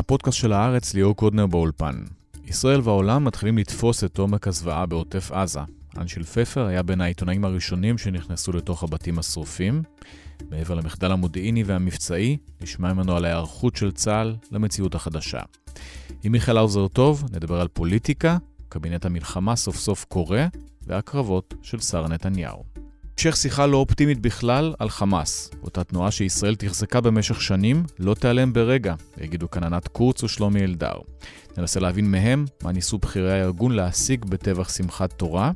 הפודקאסט של הארץ, ליאור קודנר באולפן. ישראל והעולם מתחילים לתפוס את עומק הזוועה בעוטף עזה. אנשיל פפר היה בין העיתונאים הראשונים שנכנסו לתוך הבתים השרופים. מעבר למחדל המודיעיני והמבצעי, נשמע ממנו על ההיערכות של צה"ל למציאות החדשה. עם מיכאל האוזר טוב, נדבר על פוליטיקה, קבינט המלחמה סוף סוף קורה, והקרבות של שר נתניהו. המשך שיחה לא אופטימית בכלל על חמאס. אותה תנועה שישראל תחזקה במשך שנים, לא תיעלם ברגע, יגידו כאן ענת קורץ ושלומי אלדר. ננסה להבין מהם מה ניסו בכירי הארגון להשיג בטבח שמחת תורה.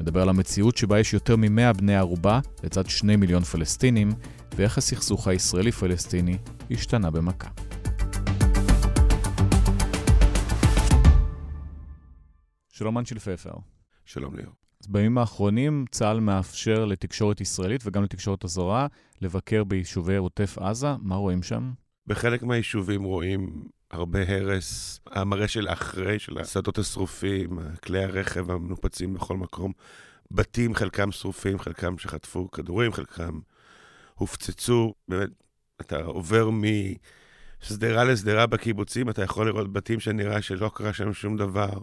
נדבר על המציאות שבה יש יותר מ-100 בני ערובה לצד 2 מיליון פלסטינים, ואיך הסכסוך הישראלי-פלסטיני השתנה במכה. שלום אנשיל פפר. שלום ליאור. בימים האחרונים צה"ל מאפשר לתקשורת ישראלית וגם לתקשורת הזרה לבקר ביישובי עוטף עזה. מה רואים שם? בחלק מהיישובים רואים הרבה הרס, המראה של אחרי, של השדות השרופים, כלי הרכב המנופצים בכל מקום. בתים, חלקם שרופים, חלקם שחטפו כדורים, חלקם הופצצו. באמת, אתה עובר משדרה לשדרה בקיבוצים, אתה יכול לראות בתים שנראה שלא קרה שם שום דבר,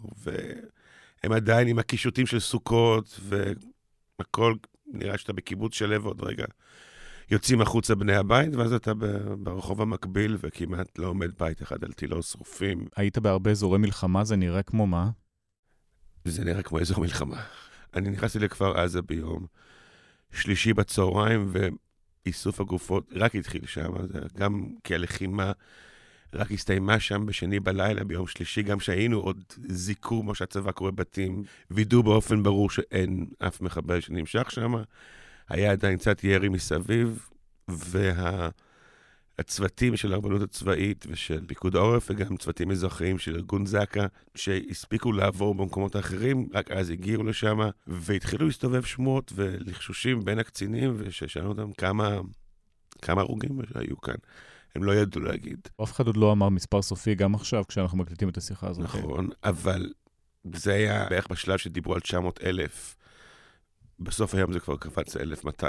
והם עדיין עם הקישוטים של סוכות, והכל נראה שאתה בקיבוץ שלו עוד רגע. יוצאים החוצה בני הבית, ואז אתה ברחוב המקביל, וכמעט לא עומד בית אחד על תילו שרופים. היית בהרבה אזורי מלחמה, זה נראה כמו מה? זה נראה כמו אזור מלחמה. אני נכנסתי לכפר עזה ביום שלישי בצהריים, ואיסוף הגופות רק התחיל שם, גם כי הלחימה רק הסתיימה שם בשני בלילה, ביום שלישי, גם שהיינו עוד זיכו, כמו שהצבא קורא בתים, וידאו באופן ברור שאין אף מחבל שנמשך שם. היה עדיין קצת ירי מסביב, והצוותים של הרבנות הצבאית ושל פיקוד העורף, וגם צוותים אזרחיים של ארגון זק"א, שהספיקו לעבור במקומות האחרים, רק אז הגיעו לשם, והתחילו להסתובב שמועות ולחשושים בין הקצינים, וששאלנו אותם כמה, כמה הרוגים היו כאן. הם לא ידעו להגיד. אף אחד עוד לא אמר מספר סופי, גם עכשיו, כשאנחנו מקליטים את השיחה הזאת. נכון, אבל זה היה בערך בשלב שדיברו על 900 אלף. בסוף היום זה כבר קפץ ל-1200.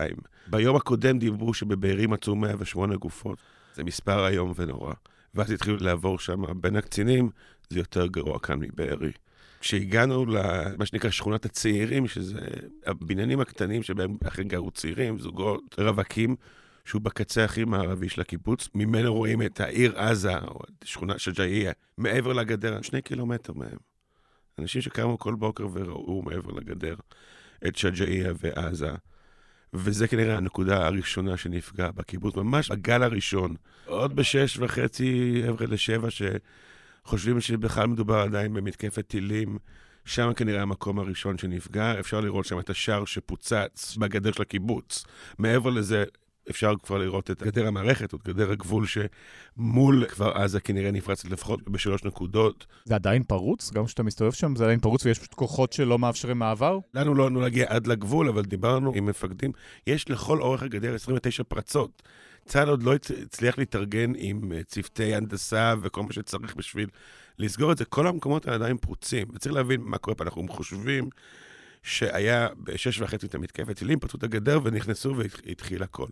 ביום הקודם דיברו שבבארי מצאו 108 גופות. זה מספר איום ונורא. ואז התחילו לעבור שם בין הקצינים, זה יותר גרוע כאן מבארי. כשהגענו למה שנקרא שכונת הצעירים, שזה הבניינים הקטנים שבהם אכן גרו צעירים, זוגות, רווקים, שהוא בקצה הכי מערבי של הקיבוץ, ממנו רואים את העיר עזה, או את שכונת שג'אעיה, מעבר לגדר, שני קילומטר מהם. אנשים שקמו כל בוקר וראו מעבר לגדר. את שג'אעיה ועזה. וזה כנראה הנקודה הראשונה שנפגע בקיבוץ, ממש הגל הראשון. עוד בשש וחצי, חבר'ה לשבע, שחושבים שבכלל מדובר עדיין במתקפת טילים. שם כנראה המקום הראשון שנפגע. אפשר לראות שם את השער שפוצץ בגדר של הקיבוץ. מעבר לזה, אפשר כבר לראות את גדר המערכת, או את גדר הגבול שמול כפר עזה כנראה נפרץ לפחות בשלוש נקודות. זה עדיין פרוץ? גם כשאתה מסתובב שם זה עדיין פרוץ ויש פשוט כוחות שלא מאפשרים מעבר? לנו לא להגיע עד לגבול, אבל דיברנו עם מפקדים. יש לכל אורך הגדר 29 פרצות. צה"ל עוד לא הצליח להתארגן עם אה, צוותי הנדסה וכל מה שצריך בשביל לסגור את זה. כל המקומות האלה עדיין פרוצים, וצריך להבין מה קורה פה. אנחנו חושבים שהיה בשש וחצי את המתקפת טילים, פתחו את הגדר ונכנסו והתחיל הכל.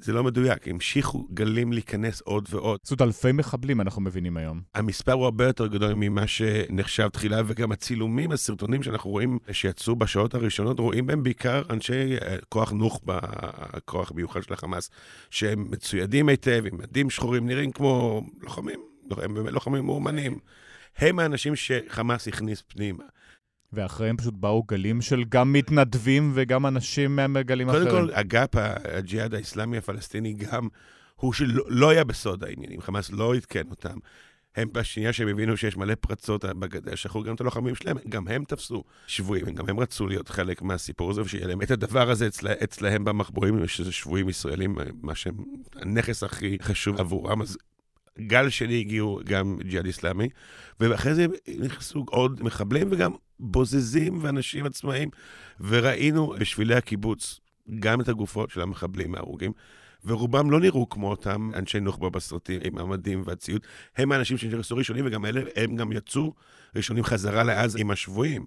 זה לא מדויק, המשיכו גלים להיכנס עוד ועוד. זאת אלפי מחבלים אנחנו מבינים היום. המספר הוא הרבה יותר גדול ממה שנחשב תחילה, וגם הצילומים, הסרטונים שאנחנו רואים שיצאו בשעות הראשונות, רואים בהם בעיקר אנשי אה, כוח נוח'בה, הכוח מיוחד של החמאס, שהם מצוידים היטב, עם מדים שחורים, נראים כמו לוחמים, הם באמת לוחמים מאומנים. הם האנשים שחמאס הכניס פנימה. ואחריהם פשוט באו גלים של גם מתנדבים וגם אנשים מהגלים אחרים. קודם כל, אג"פ, הג'יהאד האיסלאמי הפלסטיני, גם הוא שלא לא היה בסוד העניינים, חמאס לא עדכן אותם. הם בשנייה שהם הבינו שיש מלא פרצות בגדר, שכחו גם את הלוחמים שלהם, גם הם תפסו שבויים, גם הם רצו להיות חלק מהסיפור הזה, ושיהיה להם את הדבר הזה אצלה, אצלהם במחבואים, שזה שבויים ישראלים, מה שהם, הנכס הכי חשוב עבורם. אז גל שני הגיעו גם ג'יהאד איסלאמי, ואחרי זה נכנסו עוד מחבלים וגם בוזזים ואנשים עצמאיים, וראינו בשבילי הקיבוץ גם את הגופות של המחבלים ההרוגים, ורובם לא נראו כמו אותם אנשי נוח'בה בסרטים עם המדים והציוד. הם האנשים שנכנסו ראשונים, וגם אלה, הם גם יצאו ראשונים חזרה לעזה עם השבויים.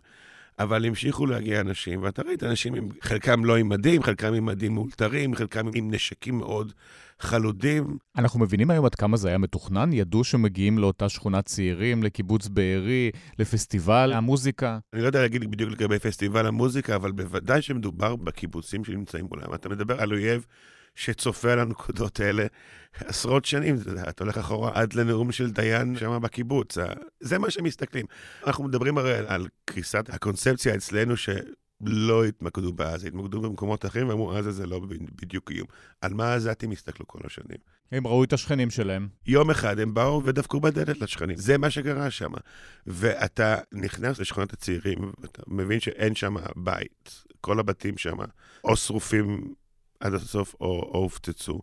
אבל המשיכו להגיע אנשים, ואתה ראית אנשים, עם, חלקם לא עם מדים, חלקם עם מדים מאולתרים, חלקם עם נשקים מאוד חלודים. אנחנו מבינים היום עד כמה זה היה מתוכנן? ידעו שמגיעים לאותה שכונת צעירים, לקיבוץ בארי, לפסטיבל המוזיקה? אני לא יודע להגיד בדיוק לגבי פסטיבל המוזיקה, אבל בוודאי שמדובר בקיבוצים שנמצאים מולם. אתה מדבר על אויב שצופה על הנקודות האלה עשרות שנים, אתה הולך אחורה עד לנאום של דיין שם בקיבוץ. זה מה שהם מסתכלים. אנחנו מדברים הרי על קריסת הקונספציה אצלנו, ש... לא התמקדו בעזה, התמקדו במקומות אחרים, ואמרו, עזה זה לא בדיוק איום. על מה העזתים הסתכלו כל השנים? הם ראו את השכנים שלהם. יום אחד הם באו ודפקו בדלת לשכנים. זה מה שקרה שם. ואתה נכנס לשכונת הצעירים, ואתה מבין שאין שם בית. כל הבתים שם או שרופים עד הסוף או, או הופצצו.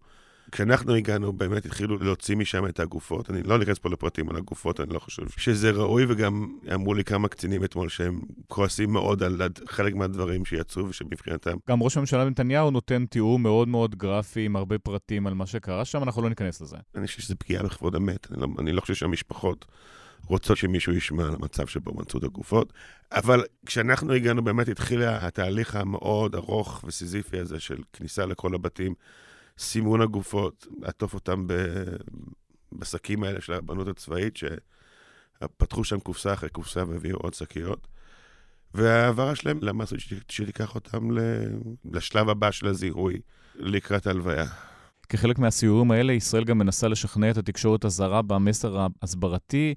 כשאנחנו הגענו, באמת התחילו להוציא משם את הגופות. אני לא נכנס פה לפרטים על הגופות, אני לא חושב שזה ראוי, וגם אמרו לי כמה קצינים אתמול שהם כועסים מאוד על חלק מהדברים שיצאו ושמבחינתם... גם ראש הממשלה נתניהו נותן תיאור מאוד מאוד גרפי עם הרבה פרטים על מה שקרה שם, אנחנו לא ניכנס לזה. אני חושב שזה פגיעה בכבוד המת. אני לא, אני לא חושב שהמשפחות... רוצות שמישהו ישמע על המצב שבו מצאו את הגופות. אבל כשאנחנו הגענו, באמת התחיל התהליך המאוד ארוך וסיזיפי הזה של כניסה לכל הבתים, סימון הגופות, לעטוף אותם. בשקים האלה של הרבנות הצבאית, שפתחו שם קופסה אחרי קופסה והביאו עוד שקיות. והעברה שלהם למסות שתיקח אותם לשלב הבא של הזיהוי לקראת ההלוויה. כחלק מהסיורים האלה, ישראל גם מנסה לשכנע את התקשורת הזרה במסר ההסברתי.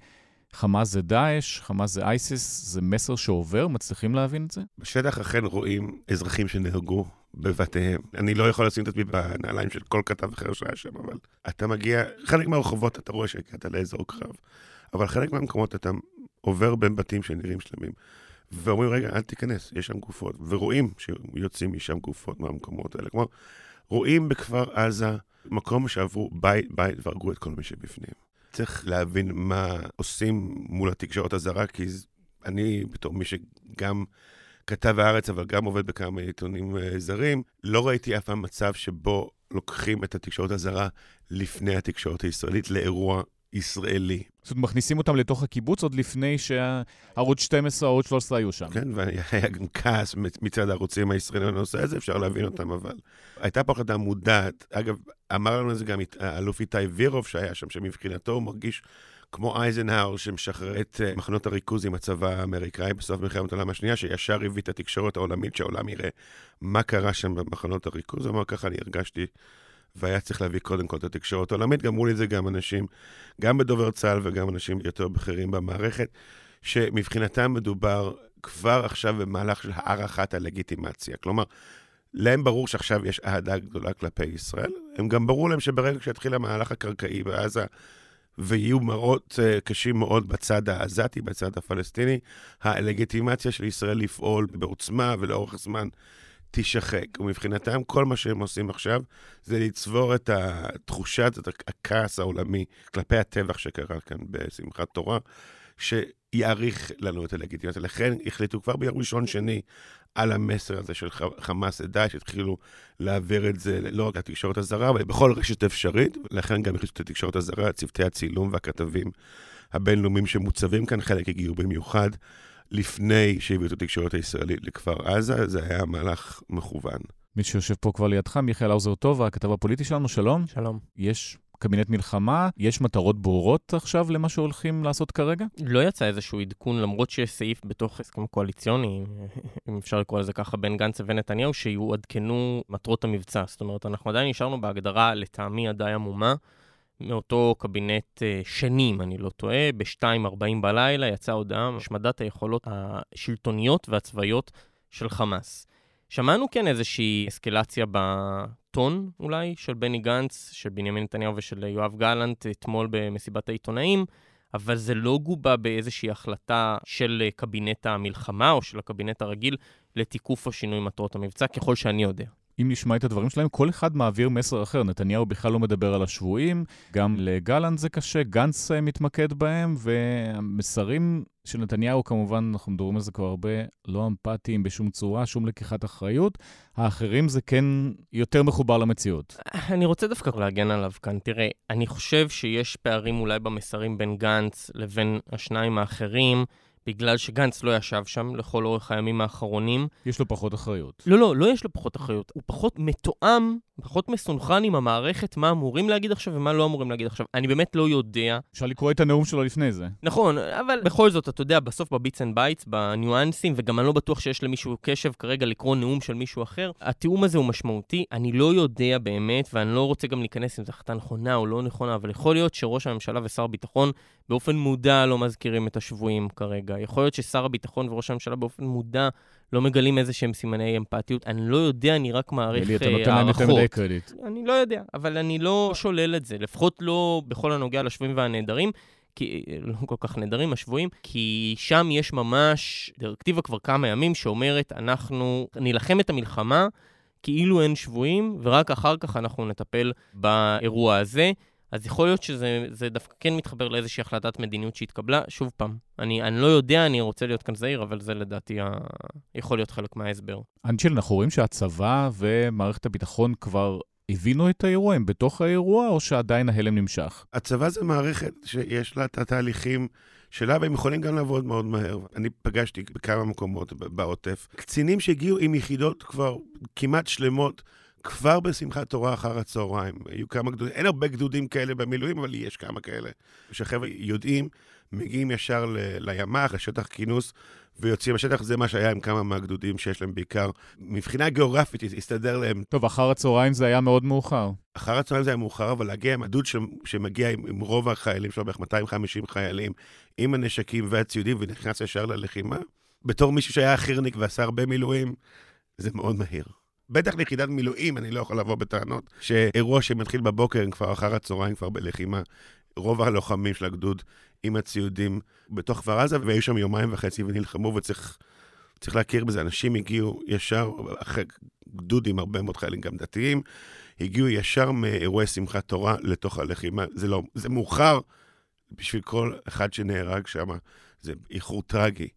חמאס זה דאעש, חמאס זה אייסיס, זה מסר שעובר? מצליחים להבין את זה? בשטח אכן רואים אזרחים שנהרגו בבתיהם. אני לא יכול לשים את עצמי בנעליים של כל כתב אחר שהיה שם, אבל אתה מגיע, חלק מהרחובות אתה רואה שהגעת לאזור קרב, אבל חלק מהמקומות אתה עובר בין בתים שנראים שלמים. ואומרים, רגע, אל תיכנס, יש שם גופות. ורואים שיוצאים משם גופות מהמקומות האלה. כלומר, רואים בכפר עזה מקום שעברו בית בית והרגו את כל מי שבפנים. צריך להבין מה עושים מול התקשורת הזרה, כי אני, בתור מי שגם כתב הארץ, אבל גם עובד בכמה עיתונים אה, זרים, לא ראיתי אף פעם מצב שבו לוקחים את התקשורת הזרה לפני התקשורת הישראלית לאירוע ישראלי. זאת אומרת, מכניסים אותם לתוך הקיבוץ עוד לפני שערוץ 12 או ערוץ 13 היו שם. כן, והיה גם כעס מצד הערוצים הישראלים בנושא הזה, אפשר להבין אותם, אבל הייתה פה החלטה מודעת. אגב, אמר לנו את זה גם האלוף איתי וירוב שהיה שם, שמבחינתו הוא מרגיש כמו אייזנהאור שמשחרר את אה, מחנות הריכוז עם הצבא האמריקאי בסוף מלחמת העולם השנייה, שישר הביא את התקשורת העולמית, שהעולם יראה מה קרה שם במחנות הריכוז. הוא אמר, ככה אני הרגשתי, והיה צריך להביא קודם כל את התקשורת העולמית. גמרו לי את זה גם אנשים, גם בדובר צה"ל וגם אנשים יותר בכירים במערכת, שמבחינתם מדובר כבר עכשיו במהלך של הערכת הלגיטימציה. כלומר, להם ברור שעכשיו יש אהדה גדולה כלפי ישראל, הם גם ברור להם שברגע שיתחיל המהלך הקרקעי בעזה, ויהיו מראות uh, קשים מאוד בצד העזתי, בצד הפלסטיני, הלגיטימציה של ישראל לפעול בעוצמה ולאורך זמן תישחק. ומבחינתם, כל מה שהם עושים עכשיו זה לצבור את התחושת, את הכעס העולמי כלפי הטבח שקרה כאן בשמחת תורה, שיעריך לנו את הלגיטימציה. לכן החליטו כבר ביום ראשון-שני על המסר הזה של חמאס ודאעש, התחילו להעביר את זה לא רק לתקשורת הזרה, אבל בכל רשת אפשרית, לכן גם הכניסו את התקשורת הזרה, צוותי הצילום והכתבים הבינלאומיים שמוצבים כאן, חלק הגיעו במיוחד לפני שהביאו את התקשורת הישראלית לכפר עזה, זה היה מהלך מכוון. מי שיושב פה כבר לידך, מיכאל האוזר טובה, הכתב הפוליטי שלנו, שלום. שלום. יש קבינט מלחמה, יש מטרות ברורות עכשיו למה שהולכים לעשות כרגע? לא יצא איזשהו עדכון, למרות שיש סעיף בתוך הסכם קואליציוני, אם אפשר לקרוא לזה ככה, בין גנץ לבין נתניהו, שיועדכנו מטרות המבצע. זאת אומרת, אנחנו עדיין נשארנו בהגדרה, לטעמי עדיין עמומה, מאותו קבינט אה, שני, אם אני לא טועה, ב-2.40 בלילה יצאה הודעה, השמדת היכולות השלטוניות והצבאיות של חמאס. שמענו כן איזושהי אסקלציה בטון אולי של בני גנץ, של בנימין נתניהו ושל יואב גלנט אתמול במסיבת העיתונאים, אבל זה לא גובה באיזושהי החלטה של קבינט המלחמה או של הקבינט הרגיל לתיקוף או שינוי מטרות המבצע, ככל שאני יודע. אם נשמע את הדברים שלהם, כל אחד מעביר מסר אחר. נתניהו בכלל לא מדבר על השבויים, גם לגלנט זה קשה, גנץ אה, מתמקד בהם, והמסרים של נתניהו, כמובן, אנחנו מדברים על זה כבר הרבה, לא אמפתיים בשום צורה, שום לקיחת אחריות. האחרים זה כן יותר מחובר למציאות. אני רוצה דווקא להגן עליו כאן. תראה, אני חושב שיש פערים אולי במסרים בין גנץ לבין השניים האחרים. בגלל שגנץ לא ישב שם לכל אורך הימים האחרונים. יש לו פחות אחריות. לא, לא, לא יש לו פחות אחריות. הוא פחות מתואם, פחות מסונכרן עם המערכת, מה אמורים להגיד עכשיו ומה לא אמורים להגיד עכשיו. אני באמת לא יודע. אפשר לקרוא את הנאום שלו לפני זה. נכון, אבל בכל זאת, אתה יודע, בסוף ב bits and bytes, בניואנסים, וגם אני לא בטוח שיש למישהו קשב כרגע לקרוא נאום של מישהו אחר, התיאום הזה הוא משמעותי. אני לא יודע באמת, ואני לא רוצה גם להיכנס אם זו החלטה נכונה או לא נכונה, אבל יכול להיות שראש הממשלה ושר הביטחון באופן מודע לא מזכירים את השבויים כרגע. יכול להיות ששר הביטחון וראש הממשלה באופן מודע לא מגלים איזה שהם סימני אמפתיות. אני לא יודע, אני רק מעריך הערכות. אלי, אתה נותן להם יותר מדי קרדיט. אני לא יודע, אבל אני לא שולל את זה, לפחות לא בכל הנוגע לשבויים והנעדרים. כי לא כל כך נהדרים, השבויים, כי שם יש ממש דירקטיבה כבר כמה ימים שאומרת, אנחנו נילחם את המלחמה כאילו אין שבויים, ורק אחר כך אנחנו נטפל באירוע הזה. אז יכול להיות שזה דווקא כן מתחבר לאיזושהי החלטת מדיניות שהתקבלה. שוב פעם, אני, אני לא יודע, אני רוצה להיות כאן זהיר, אבל זה לדעתי ה... יכול להיות חלק מההסבר. אנשל, אנחנו רואים שהצבא ומערכת הביטחון כבר הבינו את האירוע? הם בתוך האירוע, או שעדיין ההלם נמשך? הצבא זה מערכת שיש לה את התהליכים שלה, והם יכולים גם לעבוד מאוד מהר. אני פגשתי בכמה מקומות בעוטף, קצינים שהגיעו עם יחידות כבר כמעט שלמות. כבר בשמחת תורה אחר הצהריים. היו כמה גדודים, אין הרבה גדודים כאלה במילואים, אבל יש כמה כאלה. שחבר'ה יודעים, מגיעים ישר ל- לימ"ח, לשטח כינוס, ויוצאים לשטח. זה מה שהיה עם כמה מהגדודים שיש להם בעיקר. מבחינה גיאוגרפית, הסתדר להם. טוב, אחר הצהריים זה היה מאוד מאוחר. אחר הצהריים זה היה מאוחר, אבל להגיע עם הגדוד ש... שמגיע עם, עם רוב החיילים שלו, בערך 250 חיילים, עם הנשקים והציודים, ונכנס ישר ללחימה, בתור מישהו שהיה חירניק ועשה הרבה מילואים, זה מאוד מהיר. בטח ליחידת מילואים, אני לא יכול לבוא בטענות, שאירוע שמתחיל בבוקר, הם כבר אחר הצהריים, כבר בלחימה. רוב הלוחמים של הגדוד עם הציודים בתוך כפר עזה, והיו שם יומיים וחצי ונלחמו, וצריך להכיר בזה. אנשים הגיעו ישר, אחרי גדוד עם הרבה מאוד חיילים, גם דתיים, הגיעו ישר מאירועי שמחת תורה לתוך הלחימה. זה לא, זה מאוחר בשביל כל אחד שנהרג שם, זה איחור טרגי.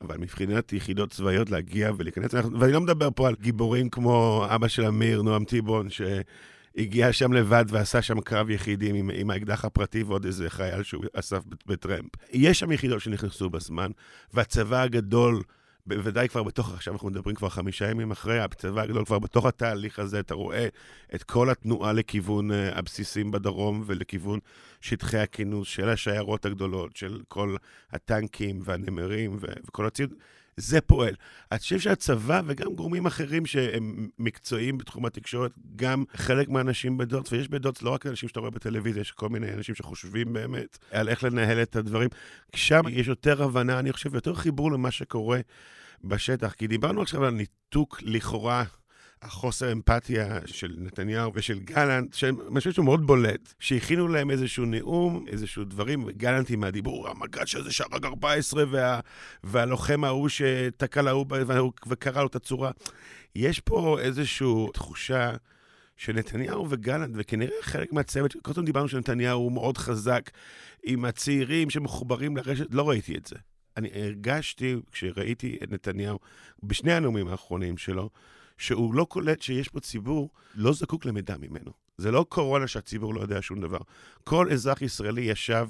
אבל מבחינת יחידות צבאיות להגיע ולהיכנס, ואני לא מדבר פה על גיבורים כמו אבא של אמיר, נועם טיבון, שהגיע שם לבד ועשה שם קרב יחידים עם, עם האקדח הפרטי ועוד איזה חייל שהוא אסף בטרמפ. יש שם יחידות שנכנסו בזמן, והצבא הגדול בוודאי כבר בתוך, עכשיו אנחנו מדברים כבר חמישה ימים אחרי, הצבא הגדול כבר בתוך התהליך הזה, אתה רואה את כל התנועה לכיוון uh, הבסיסים בדרום ולכיוון שטחי הכינוס של השיירות הגדולות, של כל הטנקים והנמרים וכל הציוד. זה פועל. אני חושב שהצבא וגם גורמים אחרים שהם מקצועיים בתחום התקשורת, גם חלק מהאנשים בדוץ, ויש בדוץ לא רק אנשים שאתה רואה בטלוויזיה, יש כל מיני אנשים שחושבים באמת על איך לנהל את הדברים. שם יש יותר הבנה, אני חושב, יותר חיבור למה שקורה בשטח. כי דיברנו עכשיו על ניתוק לכאורה החוסר אמפתיה של נתניהו ושל גלנט, חושב שהוא מאוד בולט, שהכינו להם איזשהו נאום, איזשהו דברים, גלנט עם הדיבור, המג"ד שזה שהרג 14 וה, והלוחם ההוא שתקע להוא וקרא לו את הצורה. יש פה איזושהי תחושה שנתניהו וגלנט, וכנראה חלק מהצוות, כל הזמן דיברנו שנתניהו הוא מאוד חזק עם הצעירים שמחוברים לרשת, לא ראיתי את זה. אני הרגשתי, כשראיתי את נתניהו, בשני הנאומים האחרונים שלו, שהוא לא קולט שיש פה ציבור לא זקוק למידע ממנו. זה לא קורונה שהציבור לא יודע שום דבר. כל אזרח ישראלי ישב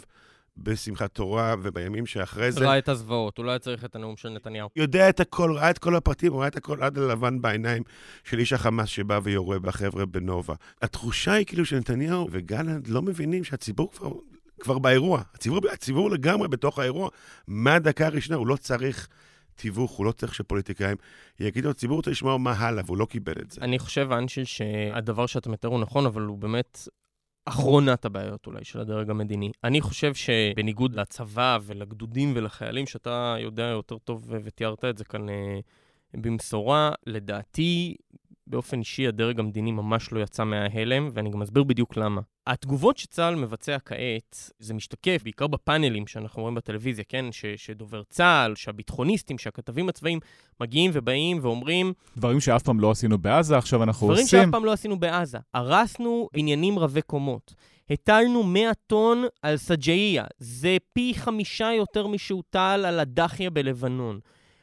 בשמחת תורה ובימים שאחרי זה... ראה את הזוועות, הוא לא היה צריך את הנאום של נתניהו. יודע את הכל, ראה את כל הפרטים, ראה את הכל עד הלבן בעיניים של איש החמאס שבא ויורה בחבר'ה בנובה. התחושה היא כאילו שנתניהו וגלנט לא מבינים שהציבור כבר, כבר באירוע. הציבור, הציבור לגמרי בתוך האירוע. מהדקה הראשונה הוא לא צריך תיווך, הוא לא צריך שפוליטיקאים יגידו, הציבור רוצה לשמוע מה הלאה, והוא לא קיבל את זה. אני חושב, אנשל, שהדבר שאתה מתאר הוא נכון, אבל הוא באמת אחרונת הבעיות אולי של הדרג המדיני. אני חושב שבניגוד לצבא ולגדודים ולחיילים, שאתה יודע יותר טוב ותיארת את זה כאן אה, במשורה, לדעתי, באופן אישי הדרג המדיני ממש לא יצא מההלם, ואני גם אסביר בדיוק למה. התגובות שצה"ל מבצע כעת, זה משתקף בעיקר בפאנלים שאנחנו רואים בטלוויזיה, כן? ש, שדובר צה"ל, שהביטחוניסטים, שהכתבים הצבאיים מגיעים ובאים ואומרים... דברים שאף פעם לא עשינו בעזה, עכשיו אנחנו דברים עושים... דברים שאף פעם לא עשינו בעזה. הרסנו בניינים רבי קומות. הטלנו 100 טון על סג'איה. זה פי חמישה יותר משהוטל על הדחיה בלבנון.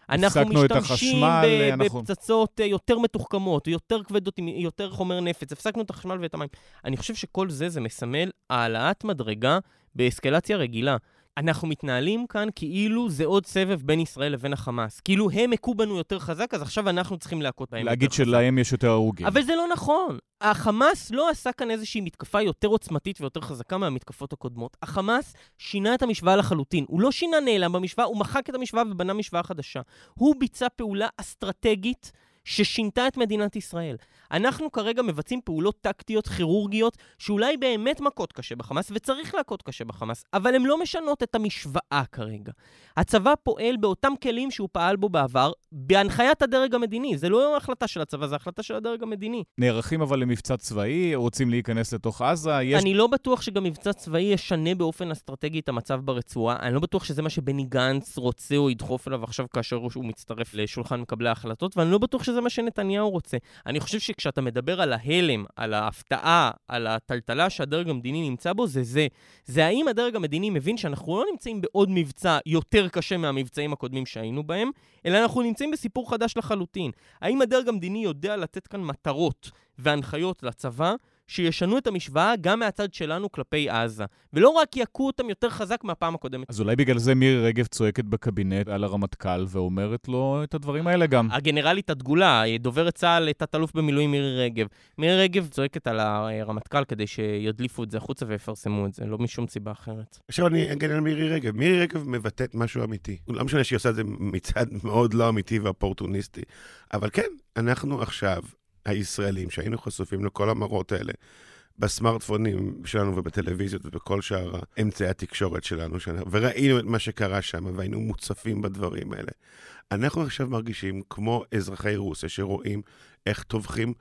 אנחנו משתמשים ב- אנחנו... בפצצות אה, יותר מתוחכמות, יותר כבדות, עם יותר חומר נפץ, הפסקנו את החשמל ואת המים. אני חושב שכל זה, זה מסמל העלאת מדרגה באסקלציה רגילה. אנחנו מתנהלים כאן כאילו זה עוד סבב בין ישראל לבין החמאס. כאילו הם הכו בנו יותר חזק, אז עכשיו אנחנו צריכים להכות בהם להגיד חזק. שלהם יש יותר הרוגים. אבל זה לא נכון. החמאס לא עשה כאן איזושהי מתקפה יותר עוצמתית ויותר חזקה מהמתקפות הקודמות. החמאס שינה את המשוואה לחלוטין. הוא לא שינה נעלם במשוואה, הוא מחק את המשוואה ובנה משוואה חדשה. הוא ביצע פעולה אסטרטגית ששינתה את מדינת ישראל. אנחנו כרגע מבצעים פעולות טקטיות כירורגיות שאולי באמת מכות קשה בחמאס, וצריך להכות קשה בחמאס, אבל הן לא משנות את המשוואה כרגע. הצבא פועל באותם כלים שהוא פעל בו בעבר, בהנחיית הדרג המדיני. זה לא החלטה של הצבא, זה החלטה של הדרג המדיני. נערכים אבל למבצע צבאי, רוצים להיכנס לתוך עזה, יש... אני לא בטוח שגם מבצע צבאי ישנה באופן אסטרטגי את המצב ברצועה. אני לא בטוח שזה מה שבני גנץ רוצה או ידחוף אליו עכשיו כאשר הוא מצטרף לשולחן מקבלי ההחלטות, ואני לא בטוח שזה מה שנתניהו רוצה. אני חושב שכשאתה מדבר על ההלם, על ההפתעה, על הטלטלה שהדרג המדיני נמצא בו, זה זה. זה האם הדרג המדיני מבין שאנחנו לא נמצאים בעוד מבצע יותר קשה מהמבצעים הקודמים שהיינו בהם, אלא אנחנו נמצאים בסיפור חדש לחלוטין. האם הדרג המדיני יודע לתת כאן מטרות והנחיות לצבא שישנו את המשוואה גם מהצד שלנו כלפי עזה, ולא רק יכו אותם יותר חזק מהפעם הקודמת. אז אולי בגלל זה מירי רגב צועקת בקבינט על הרמטכ"ל ואומרת לו את הדברים האלה גם. הגנרלית הדגולה, דוברת צה"ל, תת-אלוף במילואים מירי רגב. מירי רגב צועקת על הרמטכ"ל כדי שידליפו את זה החוצה ויפרסמו את זה, לא משום סיבה אחרת. עכשיו אני אגן על מירי רגב. מירי רגב מבטאת משהו אמיתי. לא משנה שהיא עושה את זה מצד מאוד לא אמיתי ואופורטוניסטי, אבל כן, אנחנו עכשיו הישראלים, שהיינו חשופים לכל המראות האלה, בסמארטפונים שלנו ובטלוויזיות ובכל שאר אמצעי התקשורת שלנו, וראינו את מה שקרה שם, והיינו מוצפים בדברים האלה. אנחנו עכשיו מרגישים כמו אזרחי רוסיה שרואים איך טובחים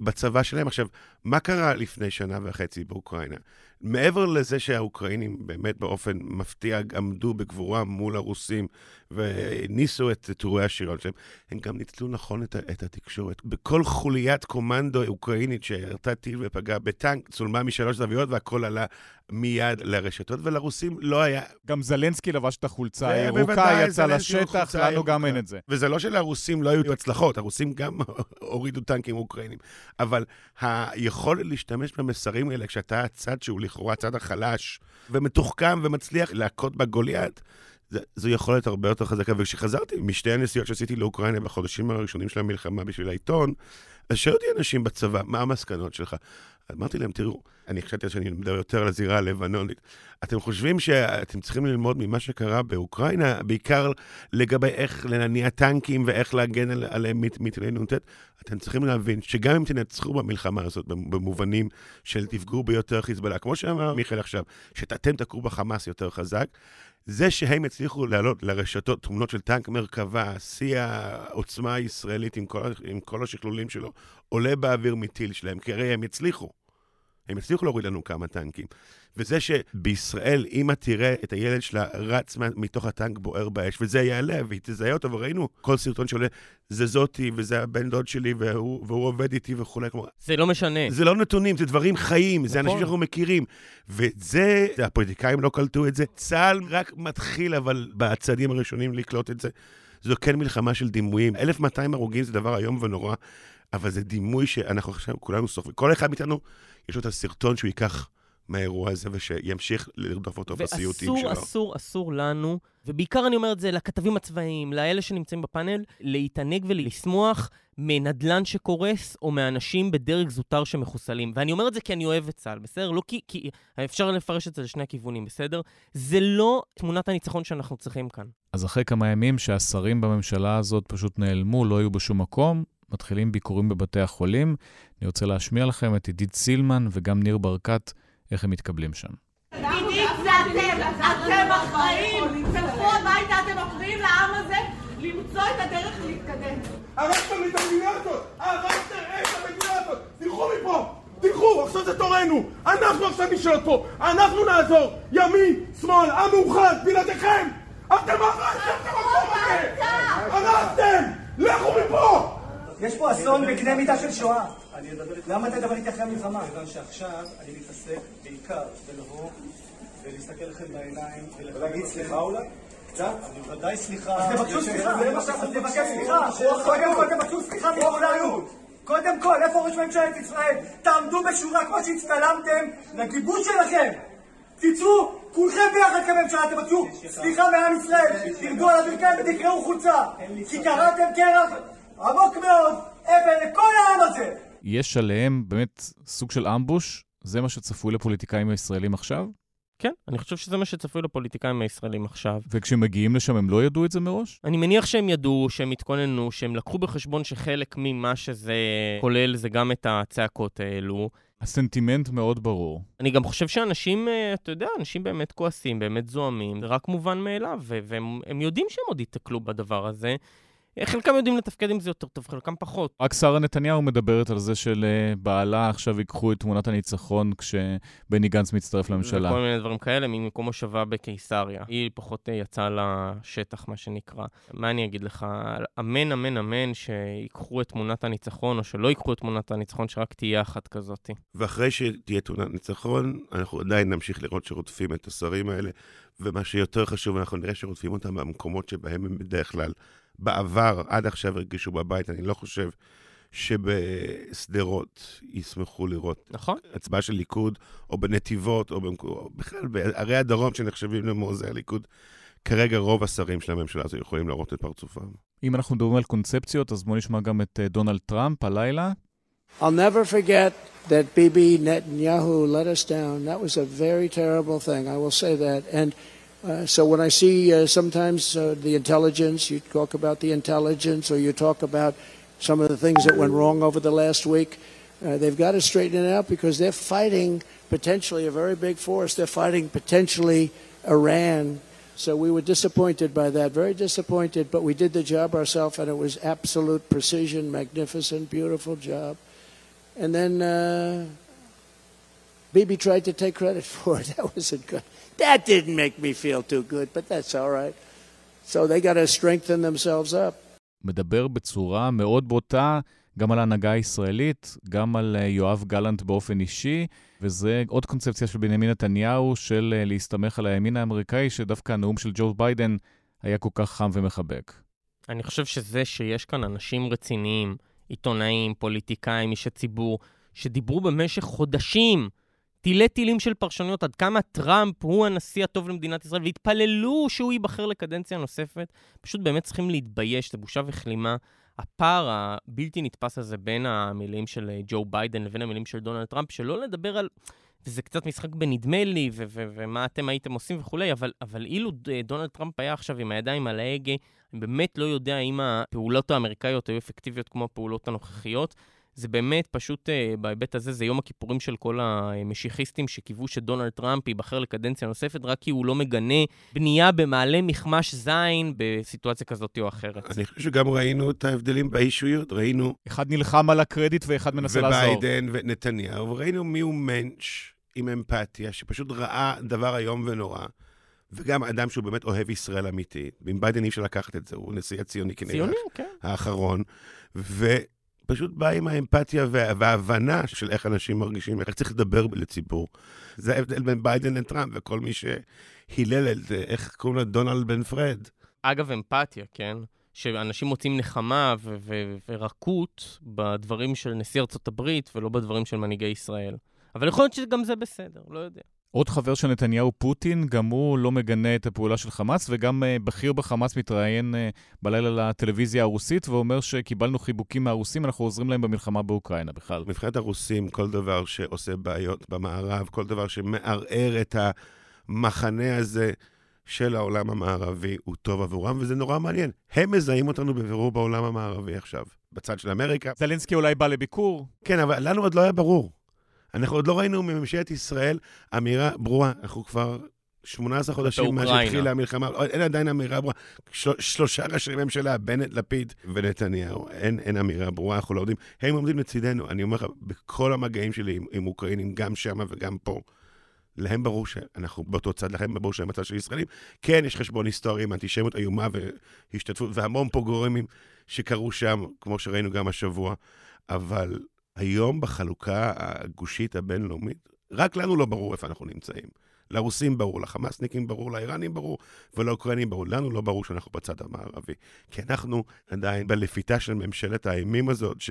בצבא שלהם. עכשיו, מה קרה לפני שנה וחצי באוקראינה? מעבר לזה שהאוקראינים באמת באופן מפתיע עמדו בגבורה מול הרוסים וניסו את טורי השירון שלהם, הם גם ניצלו נכון את, את התקשורת. בכל חוליית קומנדו אוקראינית שירתה טיל ופגעה בטנק, צולמה משלוש זוויות והכל עלה מיד לרשתות, ולרוסים לא היה... גם זלנסקי לבש את החולצה הירוקה, יצא לשטח, לנו גם אין את זה. וזה לא שלרוסים לא היו הצלחות, הרוסים גם הורידו טנקים אוקראינים, אבל היכולת להשתמש במסרים האלה כשאתה הצד שהוא לכאורה הצד החלש ומתוחכם ומצליח להכות בגוליית, זו יכולת הרבה יותר חזקה. וכשחזרתי משתי הנסיעות שעשיתי לאוקראינה בחודשים הראשונים של המלחמה בשביל העיתון, אז שאלו אותי אנשים בצבא, מה המסקנות שלך? אמרתי להם, תראו, אני חשבתי שאני מדבר יותר על הזירה הלבנונית. אתם חושבים שאתם צריכים ללמוד ממה שקרה באוקראינה, בעיקר לגבי איך לנניע טנקים ואיך להגן על, עליהם מטילי נ"ט? אתם צריכים להבין שגם אם תנצחו במלחמה הזאת, במובנים של תפגעו ביותר חיזבאללה, כמו שאמר מיכאל עכשיו, שאתם תכו בחמאס יותר חזק, זה שהם הצליחו להעלות לרשתות תמונות של טנק מרכבה, שיא העוצמה הישראלית עם כל, עם כל השכלולים שלו, עולה באוויר מטיל שלהם, כי הרי הם הצליחו. הם הצליחו להוריד לנו כמה טנקים. וזה שבישראל, אימא תראה את הילד שלה רץ מתוך הטנק בוער באש, וזה יעלה, והיא תזהה אותו, וראינו כל סרטון שעולה, זה זאתי, וזה הבן דוד שלי, והוא, והוא עובד איתי וכולי. כמו... זה לא משנה. זה לא נתונים, זה דברים חיים, זה נכון. אנשים שאנחנו מכירים. וזה, הפוליטיקאים לא קלטו את זה. צה"ל רק מתחיל, אבל בצעדים הראשונים לקלוט את זה. זו כן מלחמה של דימויים. 1,200 הרוגים זה דבר איום ונורא, אבל זה דימוי שאנחנו עכשיו כולנו סופרים. כל אחד מאיתנו, יש לו את הסרטון שהוא ייקח מהאירוע הזה, ושימשיך לרדוף אותו בסיוטים שלו. ואסור, אסור, אסור לנו, ובעיקר אני אומר את זה לכתבים הצבאיים, לאלה שנמצאים בפאנל, להתענג ולשמוח מנדלן שקורס, או מאנשים בדרג זוטר שמחוסלים. ואני אומר את זה כי אני אוהב את צה"ל, בסדר? לא כי, כי אפשר לפרש את זה לשני הכיוונים, בסדר? זה לא תמונת הניצחון שאנחנו צריכים כאן. אז אחרי כמה ימים שהשרים בממשלה הזאת פשוט נעלמו, לא היו בשום מקום, מתחילים ביקורים בבתי החולים. אני רוצה להשמיע לכם את עידית סילמן וגם ניר ברקת, איך הם מתקבלים שם. עידית זה אתם, אתם אחראים. תלכו הביתה, אתם מפריעים לעם הזה למצוא את הדרך להתקדם. הרסתם לי את המדינה הזאת! הרסתם את המדינה הזאת! תלכו מפה! תלכו, עכשיו זה תורנו! אנחנו עכשיו נשאל פה! אנחנו נעזור! ימין, שמאל, עם מאוחד, בלעדיכם! אתם הרסתם את המקום הזה! הרסתם! לכו מפה! יש פה אסון בקנה מידה של שואה. אני אדבר איתך. למה אתה מדבר איתי אחרי המלחמה? כיוון שעכשיו אני מתעסק בעיקר בלבוא ולהסתכל לכם בעיניים ולהגיד סליחה אולי? קצת? אני ודאי סליחה. אז תבקשו סליחה, אז תבקש סליחה. קודם כל תבקשו סליחה מכולנו. קודם כל, איפה ראש ממשלת ישראל? תעמדו בשורה כמו שהצטלמתם לגיבוש שלכם. תצאו, כולכם ביחד כממשלה, תבקשו סליחה מעם ישראל, תרדו על הברכיים ותקראו חולצה, כי קראתם קרח עמוק מאוד, אבן לכל העם הזה. יש עליהם באמת סוג של אמבוש? זה מה שצפוי לפוליטיקאים הישראלים עכשיו? כן, אני חושב שזה מה שצפוי לפוליטיקאים הישראלים עכשיו. וכשהם מגיעים לשם הם לא ידעו את זה מראש? אני מניח שהם ידעו, שהם התכוננו, שהם לקחו בחשבון שחלק ממה שזה כולל זה גם את הצעקות האלו. הסנטימנט מאוד ברור. אני גם חושב שאנשים, אה, אתה יודע, אנשים באמת כועסים, באמת זועמים, זה רק מובן מאליו, והם הם יודעים שהם עוד ייתקלו בדבר הזה. חלקם יודעים לתפקד עם זה יותר טוב, חלקם פחות. רק שרה נתניהו מדברת על זה שלבעלה עכשיו ייקחו את תמונת הניצחון כשבני גנץ מצטרף לממשלה. וכל מיני דברים כאלה, ממקום מושבה בקיסריה. היא פחות אה, יצאה לשטח, מה שנקרא. מה אני אגיד לך? אמן, אמן, אמן, שיקחו את תמונת הניצחון, או שלא ייקחו את תמונת הניצחון, שרק תהיה אחת כזאת. ואחרי שתהיה תמונת ניצחון, אנחנו עדיין נמשיך לראות שרודפים את השרים האלה, ומה שיותר חשוב, אנחנו נראה שרודפים אותם במקומות שבהם הם בדרך כלל בעבר, עד עכשיו הרגישו בבית, אני לא חושב שבשדרות ישמחו לראות נכון. הצבעה של ליכוד, או בנתיבות, או, במק... או בכלל בערי הדרום שנחשבים למעוזי הליכוד. כרגע רוב השרים של הממשלה הזו יכולים להראות את פרצופם. אם אנחנו מדברים על קונספציות, אז בואו נשמע גם את uh, דונלד טראמפ הלילה. I'll never forget that Bibi Netanyahu let us down. That was a very terrible thing. I will say that. And Uh, so when I see uh, sometimes uh, the intelligence, you talk about the intelligence or you talk about some of the things that went wrong over the last week, uh, they've got to straighten it out because they're fighting potentially a very big force. They're fighting potentially Iran. So we were disappointed by that, very disappointed, but we did the job ourselves and it was absolute precision, magnificent, beautiful job. And then uh, Bibi tried to take credit for it. That wasn't good. That didn't make me feel too good, but that's all right. So they got to strengthen themselves up. מדבר בצורה מאוד בוטה גם על ההנהגה הישראלית, גם על אה, יואב גלנט באופן אישי, וזה עוד קונספציה של בנימין נתניהו של אה, להסתמך על הימין האמריקאי, שדווקא הנאום של ג'ו ביידן היה כל כך חם ומחבק. אני חושב שזה שיש כאן אנשים רציניים, עיתונאים, פוליטיקאים, אישי ציבור, שדיברו במשך חודשים תילי תילים של פרשנויות עד כמה טראמפ הוא הנשיא הטוב למדינת ישראל, והתפללו שהוא ייבחר לקדנציה נוספת, פשוט באמת צריכים להתבייש, זה בושה וכלימה. הפער הבלתי נתפס הזה בין המילים של ג'ו ביידן לבין המילים של דונלד טראמפ, שלא לדבר על... וזה קצת משחק בנדמה לי, ו- ו- ומה אתם הייתם עושים וכולי, אבל, אבל אילו דונלד טראמפ היה עכשיו עם הידיים על ההגה, אני באמת לא יודע אם הפעולות האמריקאיות היו אפקטיביות כמו הפעולות הנוכחיות. זה באמת פשוט, uh, בהיבט הזה, זה יום הכיפורים של כל המשיחיסטים שקיוו שדונלד טראמפ ייבחר לקדנציה נוספת, רק כי הוא לא מגנה בנייה במעלה מכמש זין בסיטואציה כזאת או אחרת. אני חושב שגם ראינו את ההבדלים באישויות, ראינו... אחד נלחם על הקרדיט ואחד מנסה לעזור. וביידן ונתניהו, וראינו מי הוא מענץ' עם אמפתיה, שפשוט ראה דבר איום ונורא. וגם אדם שהוא באמת אוהב ישראל אמיתי. ועם ביידן אי אפשר לקחת את זה, הוא נשיא הציוני כנראה. ציוני, כן. האחרון. ו... פשוט בא עם האמפתיה וה, וההבנה של איך אנשים מרגישים, איך צריך לדבר לציבור. זה ההבדל בין ביידן לטראמפ, וכל מי שהילל את זה, איך קוראים לו דונלד בן פרד. אגב, אמפתיה, כן? שאנשים מוצאים נחמה ו- ו- ורקות בדברים של נשיא ארצות הברית ולא בדברים של מנהיגי ישראל. אבל יכול להיות שגם זה בסדר, לא יודע. עוד חבר של נתניהו, פוטין, גם הוא לא מגנה את הפעולה של חמאס, וגם uh, בכיר בחמאס מתראיין uh, בלילה לטלוויזיה הרוסית ואומר שקיבלנו חיבוקים מהרוסים, אנחנו עוזרים להם במלחמה באוקראינה בכלל. מבחינת הרוסים, כל דבר שעושה בעיות במערב, כל דבר שמערער את המחנה הזה של העולם המערבי, הוא טוב עבורם, וזה נורא מעניין. הם מזהים אותנו בבירור בעולם המערבי עכשיו, בצד של אמריקה. זלינסקי אולי בא לביקור. כן, אבל לנו עוד לא היה ברור. אנחנו עוד לא ראינו מממשלת ישראל אמירה ברורה, אנחנו כבר 18 חודשים מאז שהתחילה המלחמה, אין עדיין אמירה ברורה. של, שלושה ראשי ממשלה, בנט, לפיד ונתניהו, אין, אין אמירה ברורה, אנחנו לא יודעים. הם עומדים לצידנו, אני אומר לך, בכל המגעים שלי עם, עם אוקראינים, גם שם וגם פה, להם ברור שאנחנו באותו צד, לכם ברור שהם הצד של ישראלים. כן, יש חשבון היסטורי עם אנטישמיות איומה והשתתפות, והמון פוגרומים שקרו שם, כמו שראינו גם השבוע, אבל היום בחלוקה הגושית הבינלאומית, רק לנו לא ברור איפה אנחנו נמצאים. לרוסים ברור, לחמאסניקים ברור, לאיראנים ברור, ולאוקראינים ברור. לנו לא ברור שאנחנו בצד המערבי. כי אנחנו עדיין בלפיתה של ממשלת האימים הזאת, ש...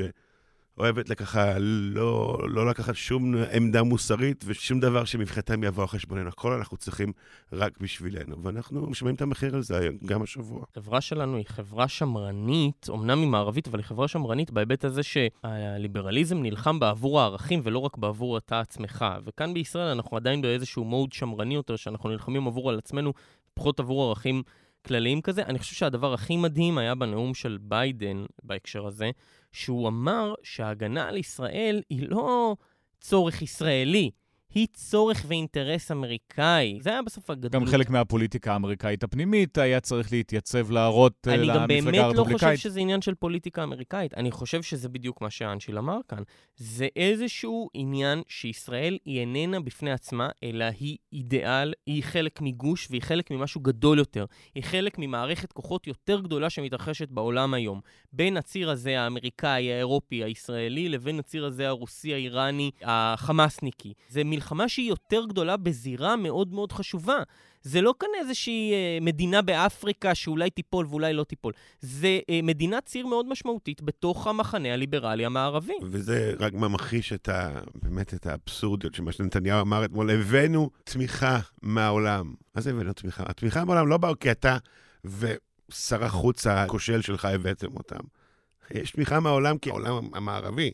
אוהבת ככה לא, לא לקחת שום עמדה מוסרית ושום דבר שמבחינתם יבוא על חשבוננו. הכל אנחנו צריכים רק בשבילנו, ואנחנו משלמים את המחיר על זה גם השבוע. החברה שלנו היא חברה שמרנית, אמנם היא מערבית, אבל היא חברה שמרנית בהיבט הזה שהליברליזם נלחם בעבור הערכים ולא רק בעבור אתה עצמך. וכאן בישראל אנחנו עדיין באיזשהו מוד שמרני יותר, שאנחנו נלחמים עבור על עצמנו, פחות עבור ערכים כלליים כזה. אני חושב שהדבר הכי מדהים היה בנאום של ביידן בהקשר הזה, שהוא אמר שההגנה על ישראל היא לא צורך ישראלי, היא צורך ואינטרס אמריקאי. זה היה בסוף הגדול. גם חלק מהפוליטיקה האמריקאית הפנימית היה צריך להתייצב להראות אה, למפלגה הרפובליקאית. אני גם באמת לא חושב שזה עניין של פוליטיקה אמריקאית. אני חושב שזה בדיוק מה שאנשיל אמר כאן. זה איזשהו עניין שישראל היא איננה בפני עצמה, אלא היא אידיאל, היא חלק מגוש והיא חלק ממשהו גדול יותר. היא חלק ממערכת כוחות יותר גדולה שמתרחשת בעולם היום. בין הציר הזה האמריקאי, האירופי, הישראלי, לבין הציר הזה הרוסי, האיראני, החמאסניקי. זה מלחמה שהיא יותר גדולה בזירה מאוד מאוד חשובה. זה לא כאן איזושהי אה, מדינה באפריקה שאולי תיפול ואולי לא תיפול. זה אה, מדינת ציר מאוד משמעותית בתוך המחנה הליברלי המערבי. וזה רק ממחיש את ה... באמת את האבסורדיות של מה שנתניהו אמר אתמול, הבאנו תמיכה מהעולם. מה זה הבאנו תמיכה? התמיכה מהעולם לא באו כי אתה ושר החוץ הכושל שלך הבאתם אותם. יש תמיכה מהעולם כי העולם המערבי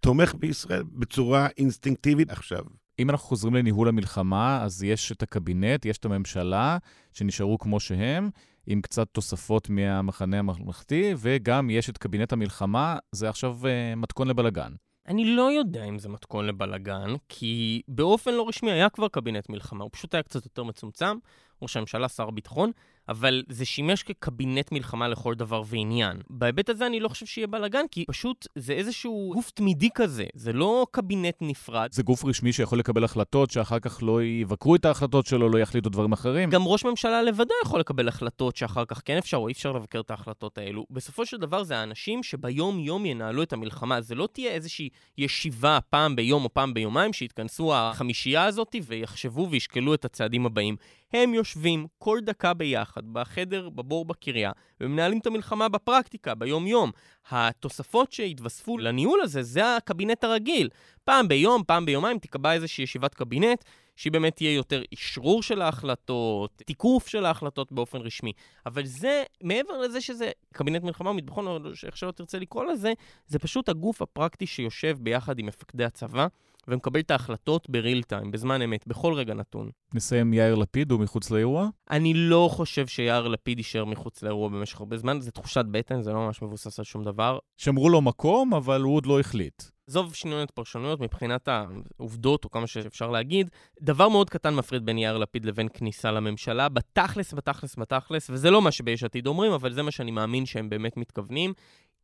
תומך בישראל בצורה אינסטינקטיבית עכשיו. אם אנחנו חוזרים לניהול המלחמה, אז יש את הקבינט, יש את הממשלה, שנשארו כמו שהם, עם קצת תוספות מהמחנה הממלכתי, וגם יש את קבינט המלחמה, זה עכשיו uh, מתכון לבלגן. אני לא יודע אם זה מתכון לבלגן, כי באופן לא רשמי היה כבר קבינט מלחמה, הוא פשוט היה קצת יותר מצומצם, ראש הממשלה, שר הביטחון, אבל זה שימש כקבינט מלחמה לכל דבר ועניין. בהיבט הזה אני לא חושב שיהיה בלאגן, כי פשוט זה איזשהו גוף תמידי כזה, זה לא קבינט נפרד. זה גוף רשמי שיכול לקבל החלטות שאחר כך לא יבקרו את ההחלטות שלו, לא יחליטו דברים אחרים. גם ראש ממשלה לבדו יכול לקבל החלטות שאחר כך כן אפשר או אי אפשר לבקר את ההחלטות האלו. בסופו של דבר זה האנשים שביום-יום ינהלו את המלחמה. זה לא תהיה איזושהי ישיבה פעם ביום או פעם ביומיים שיתכנסו החמישייה הזאת ויחשבו וישקלו את הצעדים הבאים. הם יושבים כל דקה ביחד בחדר, בבור בקריה, ומנהלים את המלחמה בפרקטיקה, ביום-יום. התוספות שהתווספו לניהול הזה, זה הקבינט הרגיל. פעם ביום, פעם ביומיים תיקבע איזושהי ישיבת קבינט, שהיא באמת תהיה יותר אשרור של ההחלטות, תיקוף של ההחלטות באופן רשמי. אבל זה, מעבר לזה שזה קבינט מלחמה ומטבחון, או איך שלא תרצה לקרוא לזה, זה פשוט הגוף הפרקטי שיושב ביחד עם מפקדי הצבא. ומקבל את ההחלטות בריל טיים, בזמן אמת, בכל רגע נתון. נסיים יאיר לפיד, הוא מחוץ לאירוע? אני לא חושב שיאיר לפיד יישאר מחוץ לאירוע במשך הרבה זמן, זה תחושת בטן, זה לא ממש מבוסס על שום דבר. שמרו לו מקום, אבל הוא עוד לא החליט. עזוב שינויות פרשנויות מבחינת העובדות, או כמה שאפשר להגיד, דבר מאוד קטן מפריד בין יאיר לפיד לבין כניסה לממשלה, בתכלס, בתכלס, בתכלס, וזה לא מה שביש עתיד אומרים, אבל זה מה שאני מאמין שהם באמת מתכוונים.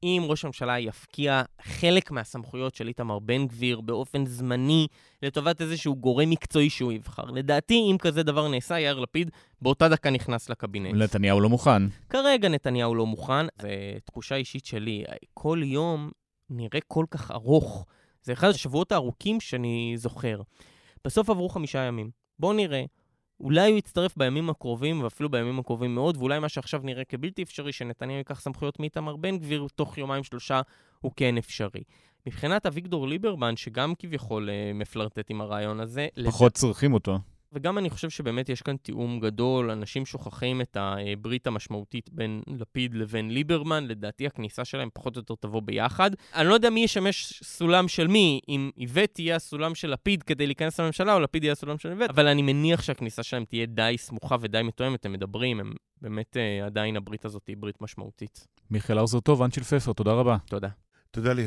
אם ראש הממשלה יפקיע חלק מהסמכויות של איתמר בן גביר באופן זמני לטובת איזשהו גורם מקצועי שהוא יבחר. לדעתי, אם כזה דבר נעשה, יאיר לפיד באותה דקה נכנס לקבינט. נתניהו לא מוכן. כרגע נתניהו לא מוכן, זו תחושה אישית שלי. כל יום נראה כל כך ארוך. זה אחד השבועות הארוכים שאני זוכר. בסוף עברו חמישה ימים. בואו נראה. אולי הוא יצטרף בימים הקרובים, ואפילו בימים הקרובים מאוד, ואולי מה שעכשיו נראה כבלתי אפשרי, שנתניהו ייקח סמכויות מאיתמר בן גביר, תוך יומיים שלושה הוא כן אפשרי. מבחינת אביגדור ליברמן, שגם כביכול אה, מפלרטט עם הרעיון הזה... פחות לד... צריכים אותו. וגם אני חושב שבאמת יש כאן תיאום גדול, אנשים שוכחים את הברית המשמעותית בין לפיד לבין ליברמן, לדעתי הכניסה שלהם פחות או יותר תבוא ביחד. אני לא יודע מי ישמש סולם של מי, אם איווט תהיה הסולם של לפיד כדי להיכנס לממשלה, או לפיד יהיה הסולם של איווט, אבל אני מניח שהכניסה שלהם תהיה די סמוכה ודי מתואמת, הם מדברים, הם באמת אה, עדיין הברית הזאת היא ברית משמעותית. מיכאל ארזר טוב, אנשיל פפר, תודה רבה. תודה. תודה לי.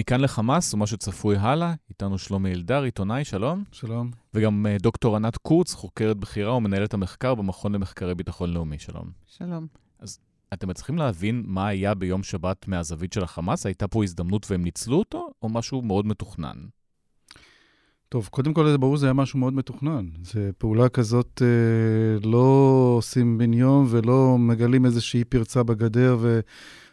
מכאן לחמאס ומה שצפוי הלאה, איתנו שלומי אלדר, עיתונאי, שלום. שלום. וגם uh, דוקטור ענת קורץ, חוקרת בכירה ומנהלת המחקר במכון למחקרי ביטחון לאומי, שלום. שלום. אז אתם מצליחים להבין מה היה ביום שבת מהזווית של החמאס? הייתה פה הזדמנות והם ניצלו אותו, או משהו מאוד מתוכנן? טוב, קודם כל, זה ברור, זה היה משהו מאוד מתוכנן. זו פעולה כזאת אה, לא עושים בן יום ולא מגלים איזושהי פרצה בגדר ו...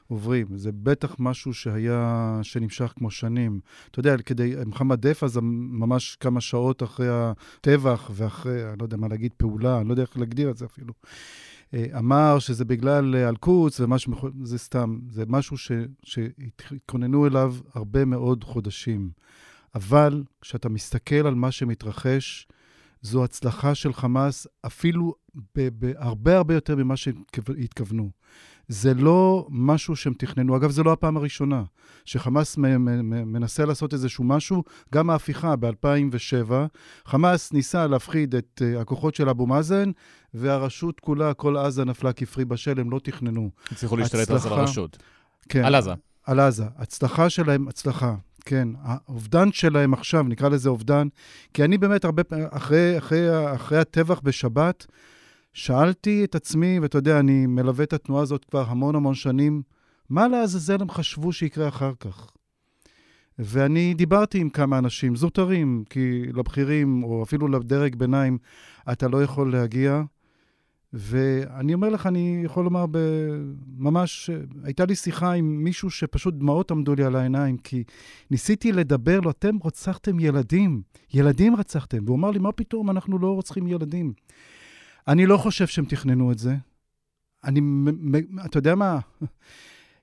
עוברים. זה בטח משהו שהיה, שנמשך כמו שנים. אתה יודע, כדי, מוחמד דף זה ממש כמה שעות אחרי הטבח ואחרי, אני לא יודע מה להגיד, פעולה, אני לא יודע איך להגדיר את זה אפילו. אה, אמר שזה בגלל אה, אלקוץ ומה שמכו... זה סתם, זה משהו. שהתכוננו אליו הרבה מאוד חודשים. אבל כשאתה מסתכל על מה שמתרחש, זו הצלחה של חמאס אפילו בהרבה הרבה יותר ממה שהתכוונו. זה לא משהו שהם תכננו. אגב, זו לא הפעם הראשונה שחמאס מנסה לעשות איזשהו משהו. גם ההפיכה ב-2007, חמאס ניסה להפחיד את uh, הכוחות של אבו מאזן, והרשות כולה, כל עזה נפלה כפרי בשל, הם לא תכננו. הצליחו להשתלט אז על הרשות. כן. על עזה. על עזה. הצלחה שלהם, הצלחה. כן, האובדן שלהם עכשיו, נקרא לזה אובדן, כי אני באמת הרבה פעמים, אחרי, אחרי, אחרי הטבח בשבת, שאלתי את עצמי, ואתה יודע, אני מלווה את התנועה הזאת כבר המון המון שנים, מה לעזאזל הם חשבו שיקרה אחר כך? ואני דיברתי עם כמה אנשים זוטרים, כי לבכירים, או אפילו לדרג ביניים, אתה לא יכול להגיע. ואני אומר לך, אני יכול לומר, ממש, הייתה לי שיחה עם מישהו שפשוט דמעות עמדו לי על העיניים, כי ניסיתי לדבר לו, אתם רוצחתם ילדים, ילדים רצחתם. והוא אמר לי, מה פתאום, אנחנו לא רוצחים ילדים. אני לא חושב שהם תכננו את זה. אני, אתה יודע מה?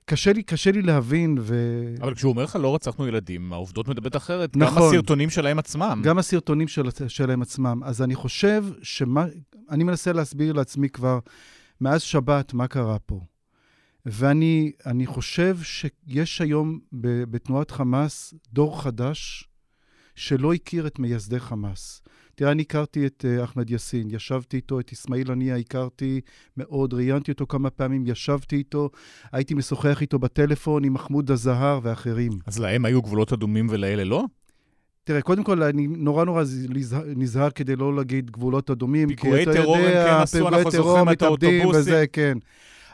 קשה לי, קשה לי להבין, ו... אבל כשהוא אומר לך לא רצחנו ילדים, העובדות מדברת אחרת. נכון. גם הסרטונים שלהם עצמם. גם הסרטונים של, שלהם עצמם. אז אני חושב שמה... אני מנסה להסביר לעצמי כבר מאז שבת מה קרה פה. ואני חושב שיש היום בתנועת חמאס דור חדש שלא הכיר את מייסדי חמאס. תראה, אני הכרתי את uh, אחמד יאסין, ישבתי איתו, את אסמאעיל הנייה הכרתי מאוד, ראיינתי אותו כמה פעמים, ישבתי איתו, הייתי משוחח איתו בטלפון עם מחמוד הזהר ואחרים. אז להם היו גבולות אדומים ולאלה לא? תראה, קודם כל, אני נורא נורא נזהר כדי לא להגיד גבולות אדומים. פיגועי טרור הם כן עשו, אנחנו זוכרים את האוטובוסים. וזה, כן.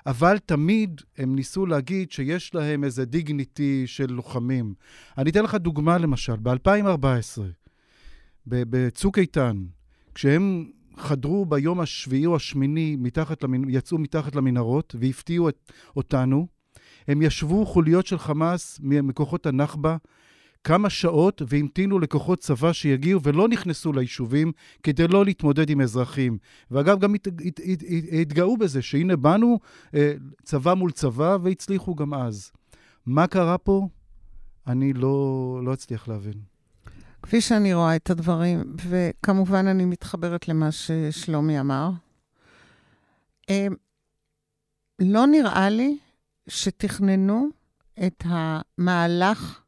אבל תמיד הם ניסו להגיד שיש להם איזה דיגניטי של לוחמים. אני אתן לך דוגמה, למשל, ב-2014, בצוק איתן, כשהם חדרו ביום השביעי או השמיני, מתחת למנ... יצאו מתחת למנהרות והפתיעו את... אותנו, הם ישבו חוליות של חמאס מכוחות הנכבה כמה שעות והמתינו לכוחות צבא שיגיעו ולא נכנסו ליישובים כדי לא להתמודד עם אזרחים. ואגב, גם הת, הת, הת, התגאו בזה שהנה באנו אה, צבא מול צבא והצליחו גם אז. מה קרה פה? אני לא, לא אצליח להבין. כפי שאני רואה את הדברים, וכמובן אני מתחברת למה ששלומי אמר, אה, לא נראה לי שתכננו את המהלך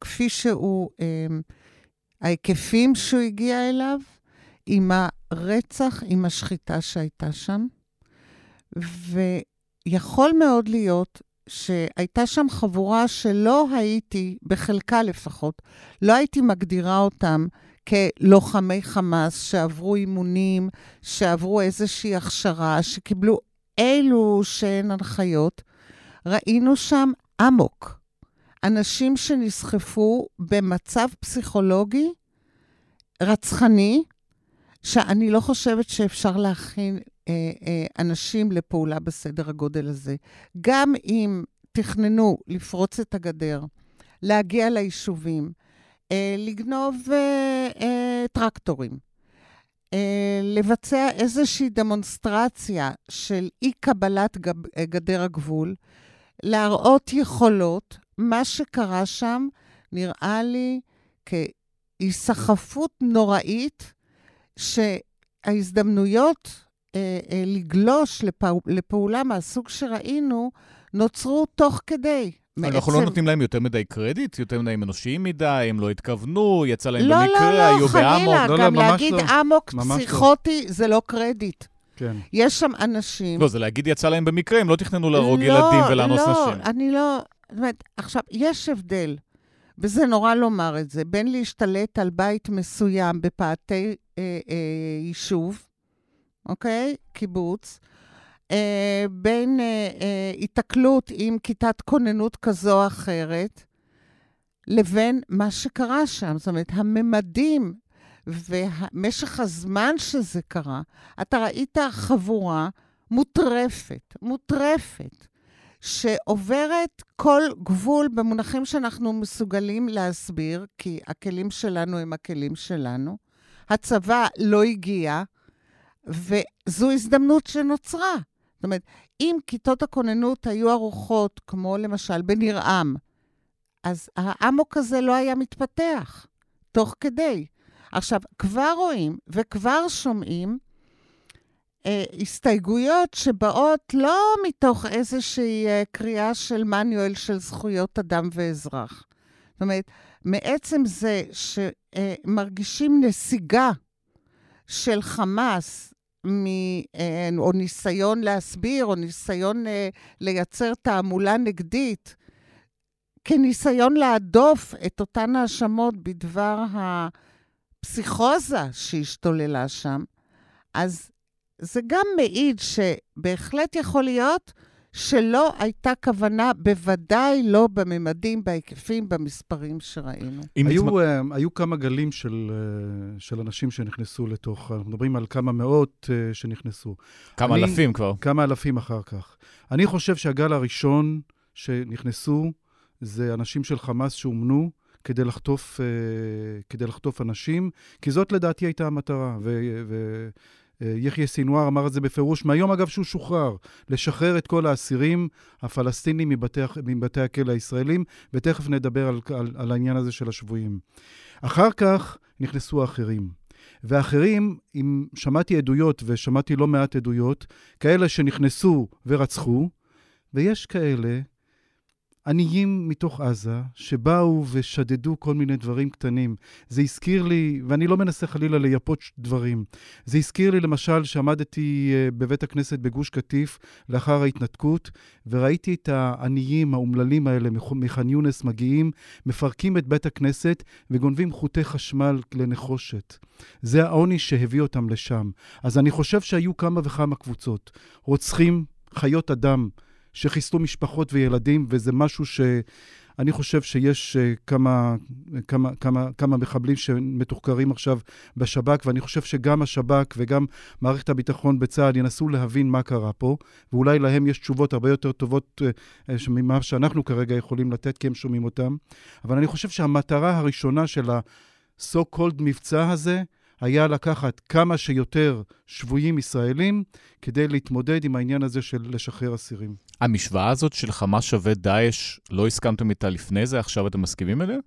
כפי שהוא, אה, ההיקפים שהוא הגיע אליו, עם הרצח, עם השחיטה שהייתה שם. ויכול מאוד להיות שהייתה שם חבורה שלא הייתי, בחלקה לפחות, לא הייתי מגדירה אותם כלוחמי חמאס שעברו אימונים, שעברו איזושהי הכשרה, שקיבלו אילו שהן הנחיות. ראינו שם אמוק. אנשים שנסחפו במצב פסיכולוגי רצחני, שאני לא חושבת שאפשר להכין אנשים לפעולה בסדר הגודל הזה. גם אם תכננו לפרוץ את הגדר, להגיע ליישובים, אה, לגנוב אה, אה, טרקטורים, אה, לבצע איזושהי דמונסטרציה של אי-קבלת גדר הגבול, להראות יכולות, מה שקרה שם נראה לי כהיסחפות נוראית, שההזדמנויות אה, אה, לגלוש לפעול, לפעולה מהסוג שראינו, נוצרו תוך כדי. מעצם... אנחנו לא נותנים להם יותר מדי קרדיט? יותר מדי אנושיים מדי? הם לא התכוונו? יצא להם לא, במקרה? לא, לא, היו חלילה, באמוק? לא, לא, גם להגיד לא. אמוק פסיכוטי לא. זה לא קרדיט. כן. יש שם אנשים... לא, זה להגיד יצא להם במקרה, הם לא תכננו להרוג לא, ילדים ולאנוס לא, נשים. לא, אני לא... זאת אומרת, עכשיו, יש הבדל, וזה נורא לומר את זה, בין להשתלט על בית מסוים בפאתי אה, אה, יישוב, אוקיי? קיבוץ, אה, בין אה, אה, התקלות עם כיתת כוננות כזו או אחרת, לבין מה שקרה שם. זאת אומרת, הממדים ומשך הזמן שזה קרה, אתה ראית חבורה מוטרפת, מוטרפת, שעוברת כל גבול במונחים שאנחנו מסוגלים להסביר, כי הכלים שלנו הם הכלים שלנו. הצבא לא הגיע, וזו הזדמנות שנוצרה. זאת אומרת, אם כיתות הכוננות היו ערוכות, כמו למשל בניר-עם, אז האמוק הזה לא היה מתפתח, תוך כדי. עכשיו, כבר רואים וכבר שומעים אה, הסתייגויות שבאות לא מתוך איזושהי אה, קריאה של מניואל של זכויות אדם ואזרח. זאת אומרת, מעצם זה שמרגישים נסיגה של חמאס, מ, אה, או ניסיון להסביר, או ניסיון אה, לייצר תעמולה נגדית, כניסיון להדוף את אותן האשמות בדבר הפסיכוזה שהשתוללה שם, אז זה גם מעיד שבהחלט יכול להיות שלא הייתה כוונה, בוודאי לא בממדים, בהיקפים, במספרים שראינו. היו, uh, היו כמה גלים של, uh, של אנשים שנכנסו לתוך, אנחנו מדברים על כמה מאות uh, שנכנסו. כמה אני, אלפים כבר. כמה אלפים אחר כך. אני חושב שהגל הראשון שנכנסו זה אנשים של חמאס שאומנו כדי לחטוף, כדי לחטוף אנשים, כי זאת לדעתי הייתה המטרה. ו, ו, יחיא סינואר אמר את זה בפירוש, מהיום אגב שהוא שוחרר, לשחרר את כל האסירים הפלסטינים מבתי, מבתי הכלא הישראלים, ותכף נדבר על, על, על העניין הזה של השבויים. אחר כך נכנסו האחרים. ואחרים, אם שמעתי עדויות, ושמעתי לא מעט עדויות, כאלה שנכנסו ורצחו, ויש כאלה עניים מתוך עזה, שבאו ושדדו כל מיני דברים קטנים. זה הזכיר לי, ואני לא מנסה חלילה לייפות דברים, זה הזכיר לי למשל שעמדתי אה, בבית הכנסת בגוש קטיף לאחר ההתנתקות, וראיתי את העניים האומללים האלה מח'אן יונס מגיעים, מפרקים את בית הכנסת וגונבים חוטי חשמל לנחושת. זה העוני שהביא אותם לשם. אז אני חושב שהיו כמה וכמה קבוצות. רוצחים, חיות אדם. שחיסלו משפחות וילדים, וזה משהו שאני חושב שיש אה, כמה, כמה, כמה, כמה מחבלים שמתוחקרים עכשיו בשב"כ, ואני חושב שגם השב"כ וגם מערכת הביטחון בצה"ל ינסו להבין מה קרה פה, ואולי להם יש תשובות הרבה יותר טובות אה, ממה שאנחנו כרגע יכולים לתת, כי הם שומעים אותם. אבל אני חושב שהמטרה הראשונה של ה-so called מבצע הזה, היה לקחת כמה שיותר שבויים ישראלים כדי להתמודד עם העניין הזה של לשחרר אסירים. המשוואה הזאת של חמאס שווה דאעש, לא הסכמתם איתה לפני זה, עכשיו אתם מסכימים אליה?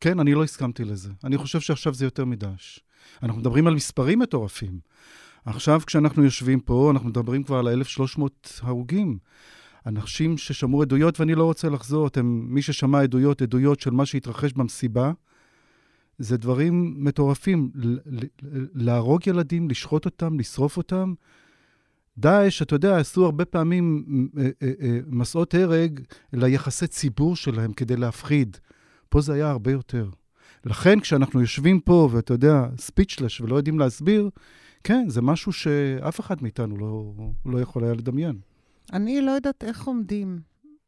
כן, אני לא הסכמתי לזה. אני חושב שעכשיו זה יותר מדאעש. אנחנו מדברים על מספרים מטורפים. עכשיו, כשאנחנו יושבים פה, אנחנו מדברים כבר על 1,300 הרוגים. אנשים ששמעו עדויות, ואני לא רוצה לחזור, אתם, מי ששמע עדויות, עדויות של מה שהתרחש במסיבה, זה דברים מטורפים. להרוג ילדים, לשחוט אותם, לשרוף אותם. דאעש, אתה יודע, עשו הרבה פעמים אה, אה, אה, מסעות הרג ליחסי ציבור שלהם כדי להפחיד. פה זה היה הרבה יותר. לכן, כשאנחנו יושבים פה, ואתה יודע, ספיצ'לש ולא יודעים להסביר, כן, זה משהו שאף אחד מאיתנו לא, לא יכול היה לדמיין. אני לא יודעת איך עומדים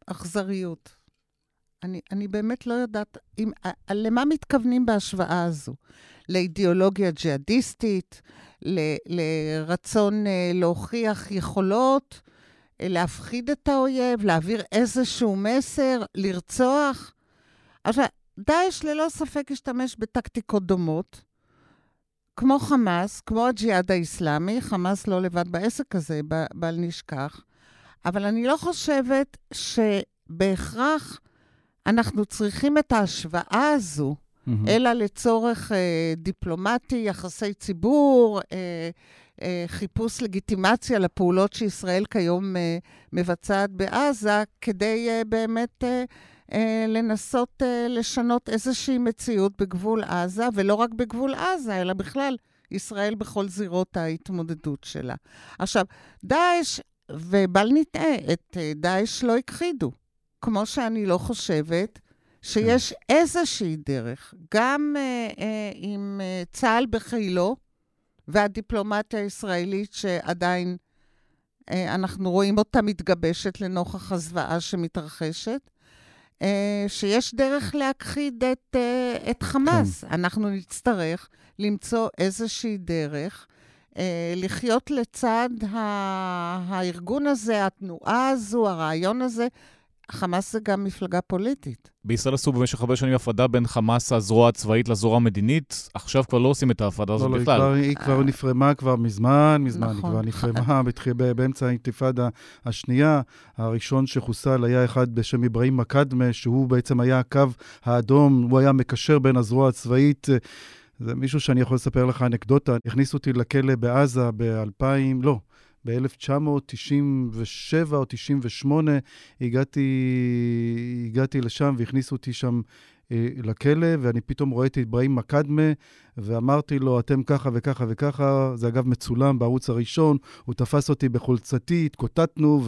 אכזריות. אני, אני באמת לא יודעת אם, למה מתכוונים בהשוואה הזו. לאידיאולוגיה ג'יהאדיסטית, ל, לרצון אה, להוכיח יכולות, אה, להפחיד את האויב, להעביר איזשהו מסר, לרצוח. עכשיו, דאעש ללא ספק השתמש בטקטיקות דומות, כמו חמאס, כמו הג'יהאד האיסלאמי, חמאס לא לבד בעסק הזה, בל נשכח, אבל אני לא חושבת שבהכרח אנחנו צריכים את ההשוואה הזו, mm-hmm. אלא לצורך אה, דיפלומטי, יחסי ציבור, אה, אה, חיפוש לגיטימציה לפעולות שישראל כיום אה, מבצעת בעזה, כדי אה, באמת אה, אה, לנסות אה, לשנות איזושהי מציאות בגבול עזה, ולא רק בגבול עזה, אלא בכלל ישראל בכל זירות ההתמודדות שלה. עכשיו, דאעש, ובל נטעה, את אה, דאעש לא הכחידו. כמו שאני לא חושבת שיש כן. איזושהי דרך, גם אה, אה, עם אה, צה"ל בחילו והדיפלומטיה הישראלית שעדיין אה, אנחנו רואים אותה מתגבשת לנוכח הזוועה שמתרחשת, אה, שיש דרך להכחיד את, אה, את חמאס. כן. אנחנו נצטרך למצוא איזושהי דרך. אה, לחיות לצד. הארגון הזה, התנועה הזו, הרעיון הזה, חמאס זה גם מפלגה פוליטית. בישראל עשו במשך הרבה שנים הפרדה בין חמאס, הזרוע הצבאית, לזרוע המדינית. עכשיו כבר לא עושים את ההפרדה הזאת לא, לא, בכלל. היא כבר, היא כבר נפרמה כבר מזמן, מזמן. היא נכון. כבר נפרמה בתחיל, באמצע האינתיפאדה השנייה. הראשון שחוסל היה אחד בשם אברהים מקדמה, שהוא בעצם היה הקו האדום, הוא היה מקשר בין הזרוע הצבאית. זה מישהו שאני יכול לספר לך אנקדוטה. הכניסו אותי לכלא בעזה ב-2000, לא, ב-1997 או 98, הגעתי, הגעתי לשם והכניסו אותי שם אה, לכלא, ואני פתאום רואה את אברהים מקדמה, ואמרתי לו, אתם ככה וככה וככה, זה אגב מצולם בערוץ הראשון, הוא תפס אותי בחולצתי, התקוטטנו,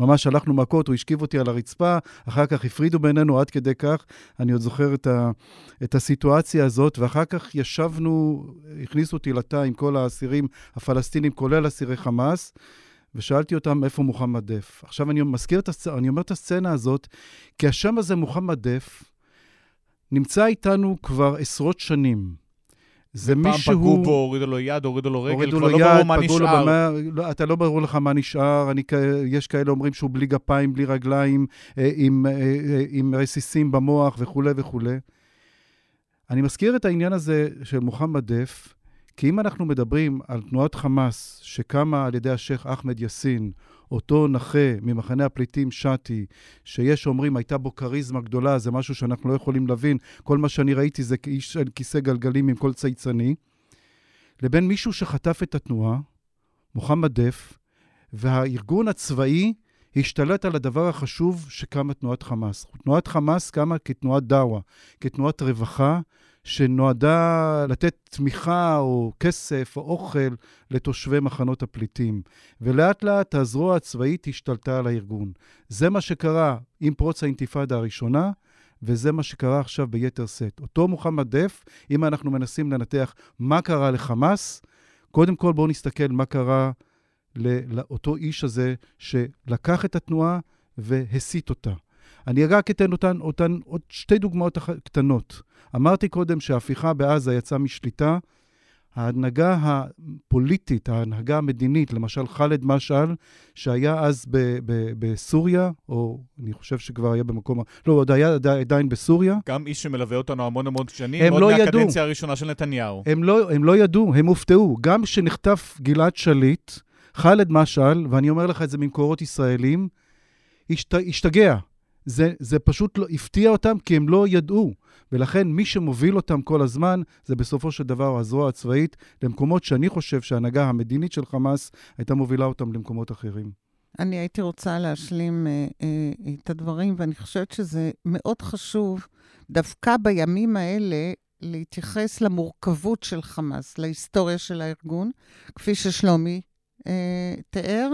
וממש הלכנו מכות, הוא השכיב אותי על הרצפה, אחר כך הפרידו בינינו עד כדי כך, אני עוד זוכר את, ה, את הסיטואציה הזאת, ואחר כך ישבנו, הכניסו אותי לתא עם כל האסירים הפלסטינים, כולל אסירי חמאס, ושאלתי אותם איפה מוחמד דף. עכשיו אני מזכיר את הסצנה, אני אומר את הסצנה הזאת, כי השם הזה, מוחמד דף, נמצא איתנו כבר עשרות שנים. זה פעם מישהו... פגעו בו, הורידו לו יד, הורידו לו רגל, הורידו כבר לו לא ברור יד, מה פגעו לו נשאר. במה, לא, אתה לא ברור לך מה נשאר, אני, יש כאלה אומרים שהוא בלי גפיים, בלי רגליים, אה, עם, אה, אה, עם רסיסים במוח וכולי וכולי. אני מזכיר את העניין הזה של מוחמד דף, כי אם אנחנו מדברים על תנועת חמאס שקמה על ידי השייח' אחמד יאסין, אותו נכה ממחנה הפליטים שתי, שיש אומרים הייתה בו כריזמה גדולה, זה משהו שאנחנו לא יכולים להבין, כל מה שאני ראיתי זה כאיש על כיסא גלגלים עם קול צייצני, לבין מישהו שחטף את התנועה, מוחמד דף, והארגון הצבאי השתלט על הדבר החשוב שקמה תנועת חמאס. תנועת חמאס קמה כתנועת דאווה, כתנועת רווחה, שנועדה לתת תמיכה או כסף או אוכל לתושבי מחנות הפליטים. ולאט לאט הזרוע הצבאית השתלטה על הארגון. זה מה שקרה עם פרוץ האינתיפאדה הראשונה, וזה מה שקרה עכשיו ביתר שאת. אותו מוחמד דף, אם אנחנו מנסים לנתח מה קרה לחמאס, קודם כל בואו נסתכל מה קרה לאותו איש הזה שלקח את התנועה והסיט אותה. אני רק אתן אותן, אותן עוד שתי דוגמאות קטנות. אמרתי קודם שההפיכה בעזה יצאה משליטה. ההנהגה הפוליטית, ההנהגה המדינית, למשל ח'אלד משעל, שהיה אז ב- ב- בסוריה, או אני חושב שכבר היה במקום... לא, עוד היה עדי- עדיין בסוריה. גם איש שמלווה אותנו המון המון שנים, הם עוד לא ידעו. מהקדנציה הראשונה של נתניהו. הם לא, הם לא ידעו, הם הופתעו. גם כשנחטף גלעד שליט, ח'אלד משעל, ואני אומר לך את זה ממקורות ישראלים, השת, השתגע. זה, זה פשוט לא, הפתיע אותם כי הם לא ידעו. ולכן מי שמוביל אותם כל הזמן זה בסופו של דבר הזרוע הצבאית למקומות שאני חושב שההנהגה המדינית של חמאס הייתה מובילה אותם למקומות אחרים. אני הייתי רוצה להשלים אה, אה, את הדברים, ואני חושבת שזה מאוד חשוב, דווקא בימים האלה, להתייחס למורכבות של חמאס, להיסטוריה של הארגון, כפי ששלומי אה, תיאר,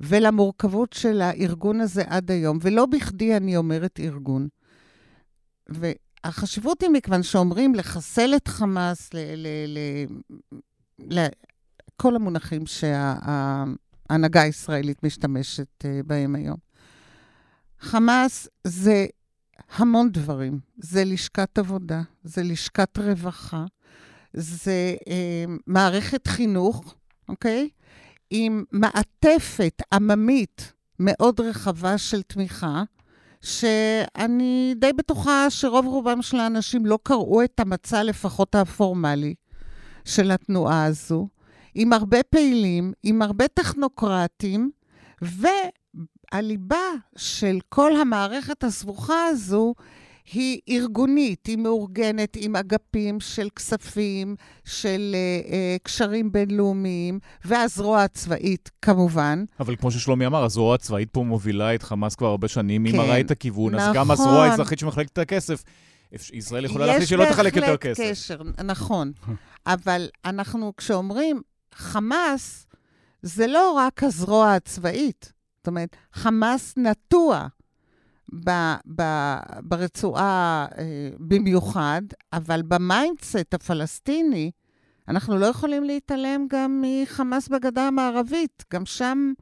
ולמורכבות של הארגון הזה עד היום. ולא בכדי אני אומרת ארגון. והחשיבות היא מכיוון שאומרים לחסל את חמאס, ל... ל, ל, ל כל המונחים שההנהגה הישראלית משתמשת אה, בהם היום. חמאס זה המון דברים. זה לשכת עבודה, זה לשכת רווחה, זה אה, מערכת חינוך, אוקיי? עם מעטפת עממית מאוד רחבה של תמיכה, שאני די בטוחה שרוב רובם של האנשים לא קראו את המצע, לפחות הפורמלי, של התנועה הזו, עם הרבה פעילים, עם הרבה טכנוקרטים, והליבה של כל המערכת הסבוכה הזו היא ארגונית, היא מאורגנת עם אגפים של כספים, של uh, uh, קשרים בינלאומיים, והזרוע הצבאית, כמובן. אבל כמו ששלומי אמר, הזרוע הצבאית פה מובילה את חמאס כבר הרבה שנים, היא כן, מראה את הכיוון, אז גם נכון. הזרוע האזרחית שמחלקת את הכסף, ישראל יכולה להחליט שלא תחלק יותר כסף. יש בהחלט קשר, נכון. אבל אנחנו, כשאומרים חמאס, זה לא רק הזרוע הצבאית. זאת אומרת, חמאס נטוע ב, ב, ברצועה אה, במיוחד, אבל ב mindset הפלסטיני, אנחנו לא יכולים להתעלם גם מחמאס בגדה המערבית. גם שם,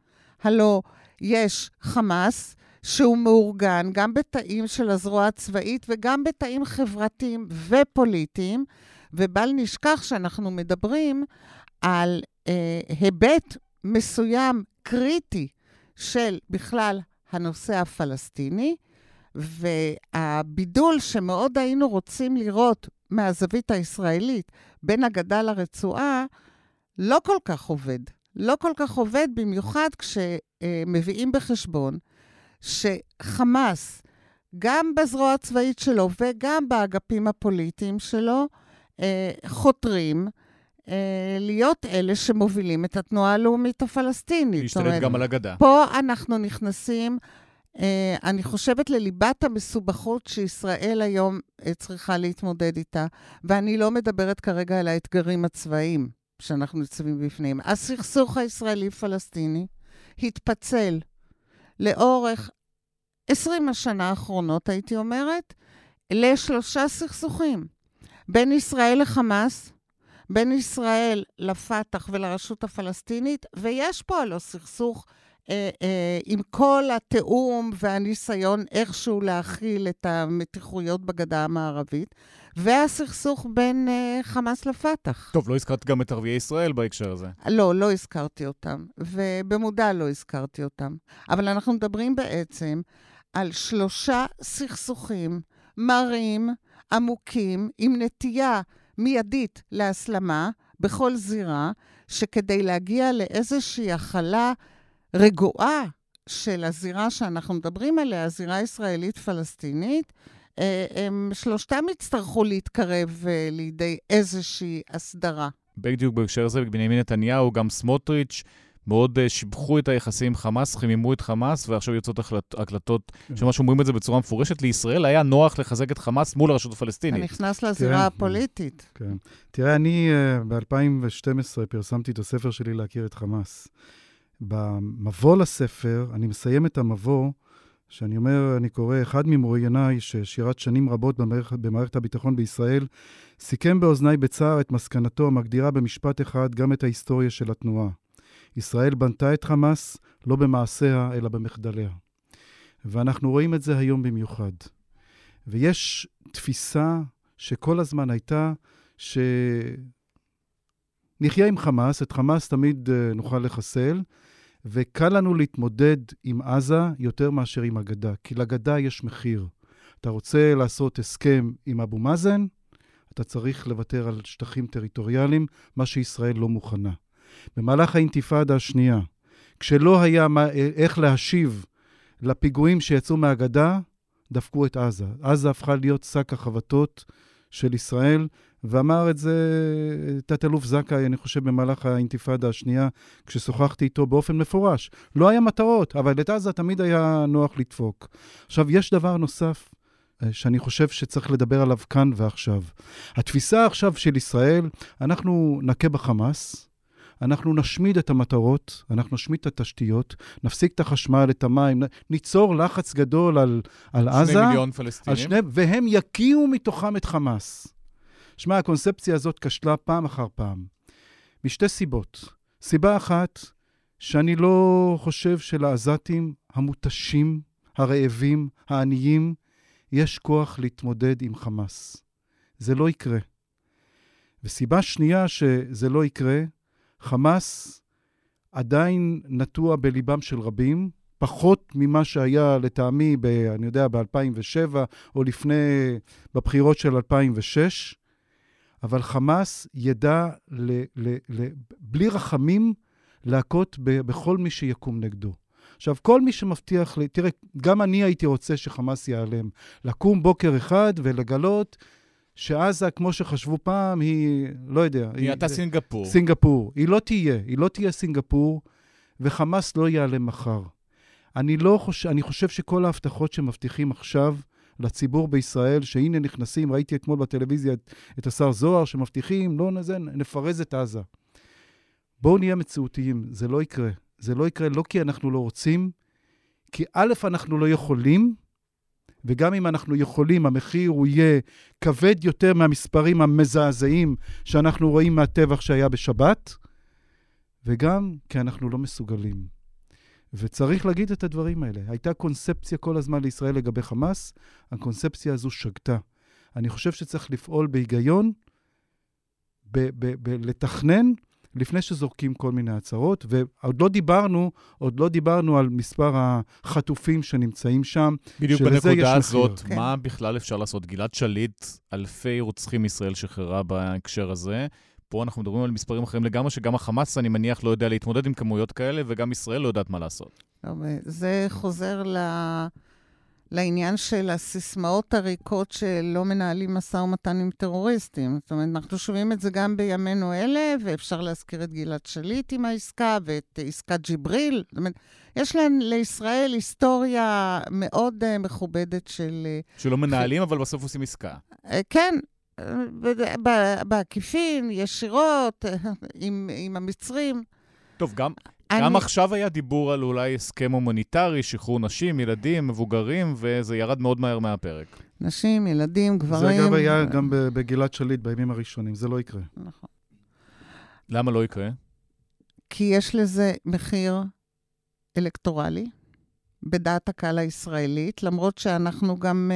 הלא, יש חמאס שהוא מאורגן גם בתאים של הזרוע הצבאית וגם בתאים חברתיים ופוליטיים, ובל נשכח שאנחנו מדברים על אה, היבט מסוים, קריטי, של בכלל הנושא הפלסטיני, והבידול שמאוד היינו רוצים לראות מהזווית הישראלית בין הגדה לרצועה, לא כל כך עובד. לא כל כך עובד, במיוחד כשמביאים בחשבון שחמאס, גם בזרוע הצבאית שלו וגם באגפים הפוליטיים שלו, אה, חותרים להיות אלה שמובילים את התנועה הלאומית הפלסטינית. להשתלט גם על הגדה. פה אנחנו נכנסים, אה, אני חושבת, לליבת המסובכות שישראל היום צריכה להתמודד איתה, ואני לא מדברת כרגע על האתגרים הצבאיים שאנחנו ניצבים בפניהם. הסכסוך הישראלי-פלסטיני התפצל לאורך 20 השנה האחרונות, הייתי אומרת, לשלושה סכסוכים. בין ישראל לחמאס, בין ישראל לפת"ח ולרשות הפלסטינית, ויש פה הלא סכסוך אה, אה, עם כל התיאום והניסיון איכשהו להכיל את המתיחויות בגדה המערבית, והסכסוך בין אה, חמאס לפת"ח. טוב, לא הזכרת גם את ערביי ישראל בהקשר הזה. לא, לא הזכרתי אותם, ובמודע לא הזכרתי אותם. אבל אנחנו מדברים בעצם על שלושה סכסוכים מרים, עמוקים, עם נטייה מיידית להסלמה בכל זירה, שכדי להגיע לאיזושהי הכלה רגועה של הזירה שאנחנו מדברים עליה, הזירה הישראלית-פלסטינית, אה, הם שלושתם יצטרכו להתקרב אה, לידי איזושהי הסדרה. בדיוק בהקשר הזה, בנימין נתניהו, גם סמוטריץ', מאוד uh, שיבחו את היחסים עם חמאס, חיממו את חמאס, ועכשיו יוצאות הקלטות כן. שממש אומרים את זה בצורה מפורשת. לישראל היה נוח לחזק את חמאס מול הרשות הפלסטינית. אתה נכנס לזירה תראה, הפוליטית. כן. תראה, אני uh, ב-2012 פרסמתי את הספר שלי להכיר את חמאס. במבוא לספר, אני מסיים את המבוא, שאני אומר, אני קורא, אחד ממרואייניי, ששירת שנים רבות במערכת, במערכת הביטחון בישראל, סיכם באוזניי בצער את מסקנתו המגדירה במשפט אחד גם את ההיסטוריה של התנועה. ישראל בנתה את חמאס לא במעשיה, אלא במחדליה. ואנחנו רואים את זה היום במיוחד. ויש תפיסה שכל הזמן הייתה, שנחיה עם חמאס, את חמאס תמיד uh, נוכל לחסל, וקל לנו להתמודד עם עזה יותר מאשר עם הגדה, כי לגדה יש מחיר. אתה רוצה לעשות הסכם עם אבו מאזן, אתה צריך לוותר על שטחים טריטוריאליים, מה שישראל לא מוכנה. במהלך האינתיפאדה השנייה, כשלא היה מה, איך להשיב לפיגועים שיצאו מהגדה, דפקו את עזה. עזה הפכה להיות שק החבטות של ישראל, ואמר את זה תת-אלוף זכאי, אני חושב, במהלך האינתיפאדה השנייה, כששוחחתי איתו באופן מפורש. לא היה מטרות, אבל את עזה תמיד היה נוח לדפוק. עכשיו, יש דבר נוסף אה, שאני חושב שצריך לדבר עליו כאן ועכשיו. התפיסה עכשיו של ישראל, אנחנו נכה בחמאס, אנחנו נשמיד את המטרות, אנחנו נשמיד את התשתיות, נפסיק את החשמל, את המים, ניצור לחץ גדול על, על שני עזה. שני מיליון פלסטינים. שני, והם יקיעו מתוכם את חמאס. שמע, הקונספציה הזאת כשלה פעם אחר פעם, משתי סיבות. סיבה אחת, שאני לא חושב שלעזתים המותשים, הרעבים, העניים, יש כוח להתמודד עם חמאס. זה לא יקרה. וסיבה שנייה שזה לא יקרה, חמאס עדיין נטוע בליבם של רבים, פחות ממה שהיה לטעמי, ב, אני יודע, ב-2007 או לפני, בבחירות של 2006, אבל חמאס ידע ל, ל, ל, בלי רחמים להכות ב, בכל מי שיקום נגדו. עכשיו, כל מי שמבטיח לי, תראה, גם אני הייתי רוצה שחמאס ייעלם. לקום בוקר אחד ולגלות שעזה, כמו שחשבו פעם, היא, לא יודע. היא הייתה סינגפור. סינגפור. היא לא תהיה, היא לא תהיה סינגפור, וחמאס לא ייעלם מחר. אני לא חושב, אני חושב שכל ההבטחות שמבטיחים עכשיו לציבור בישראל, שהנה נכנסים, ראיתי אתמול בטלוויזיה את, את השר זוהר, שמבטיחים, לא נזה, נפרז את עזה. בואו נהיה מציאותיים, זה לא יקרה. זה לא יקרה לא כי אנחנו לא רוצים, כי א', אנחנו לא יכולים, וגם אם אנחנו יכולים, המחיר הוא יהיה כבד יותר מהמספרים המזעזעים שאנחנו רואים מהטבח שהיה בשבת, וגם כי אנחנו לא מסוגלים. וצריך להגיד את הדברים האלה. הייתה קונספציה כל הזמן לישראל לגבי חמאס, הקונספציה הזו שגתה. אני חושב שצריך לפעול בהיגיון, ב- ב- ב- לתכנן לפני שזורקים כל מיני הצהרות, ועוד לא דיברנו, עוד לא דיברנו על מספר החטופים שנמצאים שם, בדיוק שלזה יש בנקודה. הזאת, כן. מה בכלל אפשר לעשות? גלעד שליט, אלפי רוצחים ישראל שחררה בהקשר הזה. פה אנחנו מדברים על מספרים אחרים לגמרי, שגם החמאס, אני מניח, לא יודע להתמודד עם כמויות כאלה, וגם ישראל לא יודעת מה לעשות. לא, זה חוזר ל... לעניין של הסיסמאות הריקות שלא מנהלים משא ומתן עם טרוריסטים. זאת אומרת, אנחנו שומעים את זה גם בימינו אלה, ואפשר להזכיר את גלעד שליט עם העסקה ואת עסקת ג'יבריל. זאת אומרת, יש להן לישראל היסטוריה מאוד uh, מכובדת של... Uh, שלא מנהלים, אבל בסוף עושים עסקה. uh, כן, בעקיפין, ישירות, עם, עם המצרים. טוב, גם, אני- גם עכשיו היה דיבור על אולי הסכם הומניטרי, שחרור נשים, ילדים, מבוגרים, וזה ירד מאוד מהר מהפרק. נשים, ילדים, זה גברים. אגב היה גם ב- בגלעד שליט בימים הראשונים, זה לא יקרה. נכון. למה לא יקרה? כי יש לזה מחיר אלקטורלי בדעת הקהל הישראלית, למרות שאנחנו גם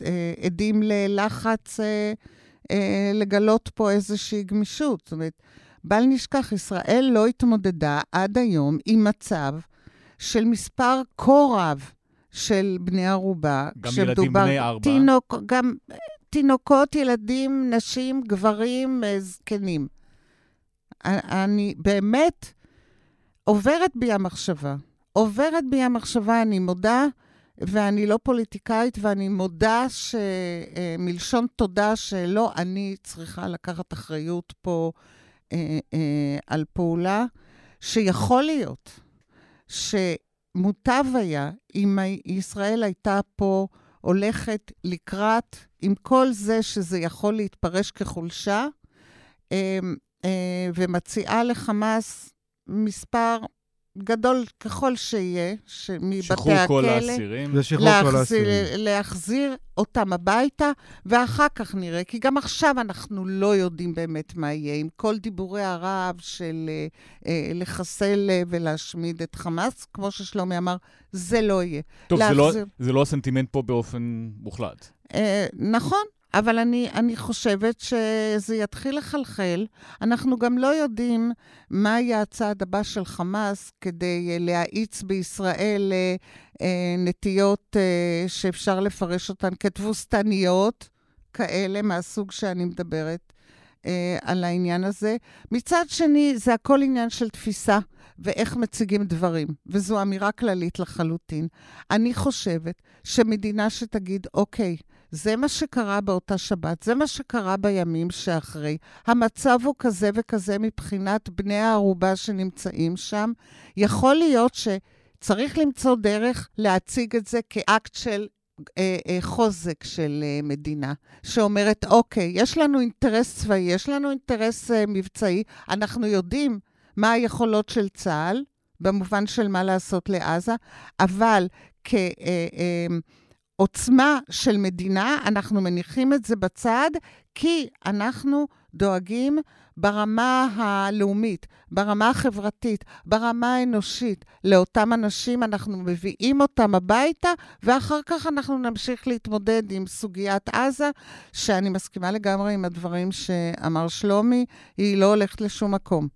uh, uh, עדים ללחץ uh, uh, לגלות פה איזושהי גמישות. זאת אומרת, בל נשכח, ישראל לא התמודדה עד היום עם מצב של מספר כה רב של בני ערובה. גם ילדים בני ארבע. תינוק, גם אה, תינוקות, ילדים, נשים, גברים, אה, זקנים. אני באמת עוברת בי המחשבה. עוברת בי המחשבה, אני מודה, ואני לא פוליטיקאית, ואני מודה שמלשון תודה שלא אני צריכה לקחת אחריות פה אה, אה, על פעולה, שיכול להיות שמוטב היה אם ישראל הייתה פה הולכת לקראת, עם כל זה שזה יכול להתפרש כחולשה, אה, אה, ומציעה לחמאס מספר גדול ככל שיהיה, מבתי שחרור הכלא, להחזיר, האסירים. להחזיר אותם הביתה, ואחר כך נראה, כי גם עכשיו אנחנו לא יודעים באמת מה יהיה, עם כל דיבורי הרעב של אה, אה, לחסל אה, ולהשמיד את חמאס, כמו ששלומי אמר, זה לא יהיה. טוב, זה לא, להחזיר- זה לא הסנטימנט פה באופן מוחלט. אה, נכון, אבל אני, אני חושבת שזה יתחיל לחלחל. אנחנו גם לא יודעים מה יהיה הצעד הבא של חמאס כדי אה, להאיץ בישראל אה, אה, נטיות שאפשר לפרש אותן כתבוסתניות, כאלה מהסוג שאני מדברת על העניין הזה. מצד שני, זה הכל עניין של תפיסה ואיך מציגים דברים, וזו אמירה כללית לחלוטין. אני חושבת שמדינה שתגיד, אוקיי, זה מה שקרה באותה שבת, זה מה שקרה בימים שאחרי. המצב הוא כזה וכזה מבחינת בני הערובה שנמצאים שם. יכול להיות שצריך למצוא דרך להציג את זה כאקט של אה, אה, חוזק של אה, מדינה, שאומרת, אוקיי, יש לנו אינטרס צבאי, יש לנו אינטרס אה, מבצעי, אנחנו יודעים מה היכולות של צה"ל, במובן של מה לעשות לעזה, אבל כ... אה, אה, עוצמה של מדינה, אנחנו מניחים את זה בצד, כי אנחנו דואגים ברמה הלאומית, ברמה החברתית, ברמה האנושית, לאותם אנשים, אנחנו מביאים אותם הביתה, ואחר כך אנחנו נמשיך להתמודד עם סוגיית עזה, שאני מסכימה לגמרי עם הדברים שאמר שלומי, היא לא הולכת לשום מקום.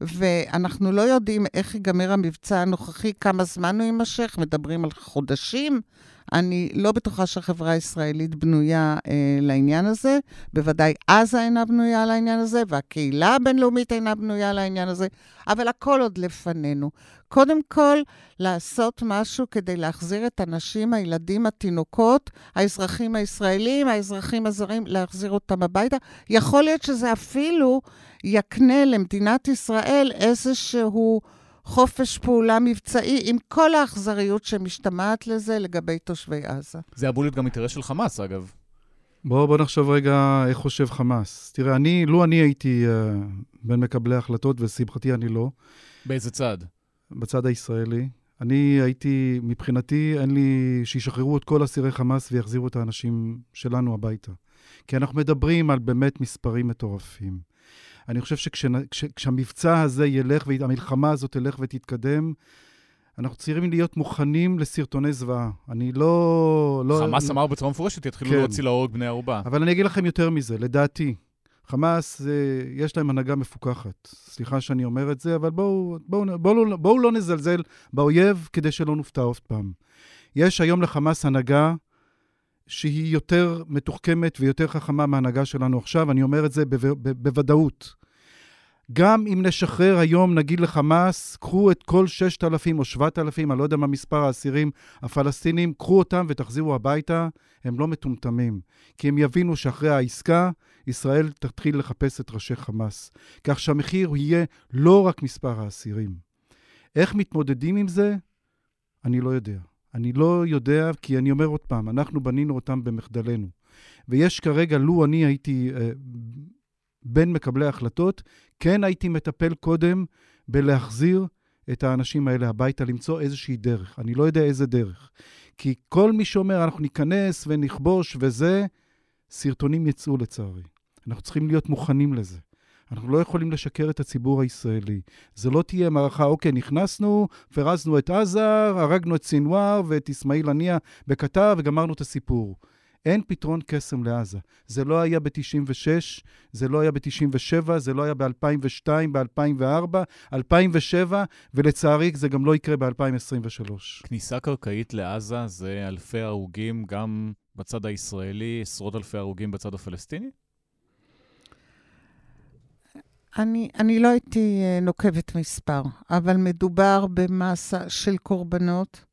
ואנחנו לא יודעים איך ייגמר המבצע הנוכחי, כמה זמן הוא יימשך, מדברים על חודשים. אני לא בטוחה שהחברה הישראלית בנויה אה, לעניין הזה. בוודאי עזה אינה בנויה לעניין הזה, והקהילה הבינלאומית אינה בנויה לעניין הזה, אבל הכל עוד לפנינו. קודם כל, לעשות משהו כדי להחזיר את הנשים, הילדים, התינוקות, האזרחים הישראלים, האזרחים הזרים, להחזיר אותם הביתה. יכול להיות שזה אפילו יקנה למדינת ישראל איזשהו... חופש פעולה מבצעי, עם כל האכזריות שמשתמעת לזה לגבי תושבי עזה. זה אמור להיות גם אינטרס של חמאס, אגב. בואו בוא נחשוב רגע איך חושב חמאס. תראה, אני, לו אני הייתי uh, בין מקבלי ההחלטות, ולשמחתי אני לא, באיזה צד? בצד הישראלי, אני הייתי, מבחינתי, אין לי, שישחררו את כל אסירי חמאס ויחזירו את האנשים שלנו הביתה. כי אנחנו מדברים על באמת מספרים מטורפים. אני חושב שכשהמבצע הזה ילך, והמלחמה הזאת תלך ותתקדם, אנחנו צריכים להיות מוכנים לסרטוני זוועה. אני לא... לא חמאס אמר בצורה מפורשת, יתחילו כן. להוציא להורג בני ערובה. אבל אני אגיד לכם יותר מזה, לדעתי, חמאס, אה, יש להם הנהגה מפוקחת. סליחה שאני אומר את זה, אבל בואו בוא, בוא, בוא, בוא לא נזלזל באויב כדי שלא נופתע עוד פעם. יש היום לחמאס הנהגה שהיא יותר מתוחכמת ויותר חכמה מההנהגה שלנו עכשיו, אני אומר את זה בו, בוודאות. גם אם נשחרר היום, נגיד לחמאס, קחו את כל 6,000 או 7,000, אני לא יודע מה מספר האסירים הפלסטינים, קחו אותם ותחזירו הביתה, הם לא מטומטמים. כי הם יבינו שאחרי העסקה, ישראל תתחיל לחפש את ראשי חמאס. כך שהמחיר יהיה לא רק מספר האסירים. איך מתמודדים עם זה? אני לא יודע. אני לא יודע, כי אני אומר עוד פעם, אנחנו בנינו אותם במחדלנו. ויש כרגע, לו אני הייתי אה, בין מקבלי ההחלטות, כן הייתי מטפל קודם בלהחזיר את האנשים האלה הביתה, למצוא איזושהי דרך. אני לא יודע איזה דרך. כי כל מי שאומר, אנחנו ניכנס ונכבוש וזה, סרטונים יצאו לצערי. אנחנו צריכים להיות מוכנים לזה. אנחנו לא יכולים לשקר את הציבור הישראלי. זה לא תהיה מערכה, אוקיי, נכנסנו, פרזנו את עזה, הרגנו את סינואר ואת אסמאעיל הנייה בקטר וגמרנו את הסיפור. אין פתרון קסם לעזה. זה לא היה ב-96, זה לא היה ב-97, זה לא היה ב-2002, ב-2004, 2007, ולצערי זה גם לא יקרה ב-2023. כניסה קרקעית לעזה זה אלפי הרוגים גם בצד הישראלי, עשרות אלפי הרוגים בצד הפלסטיני? אני, אני לא הייתי אה, נוקבת מספר, אבל מדובר במסה של קורבנות.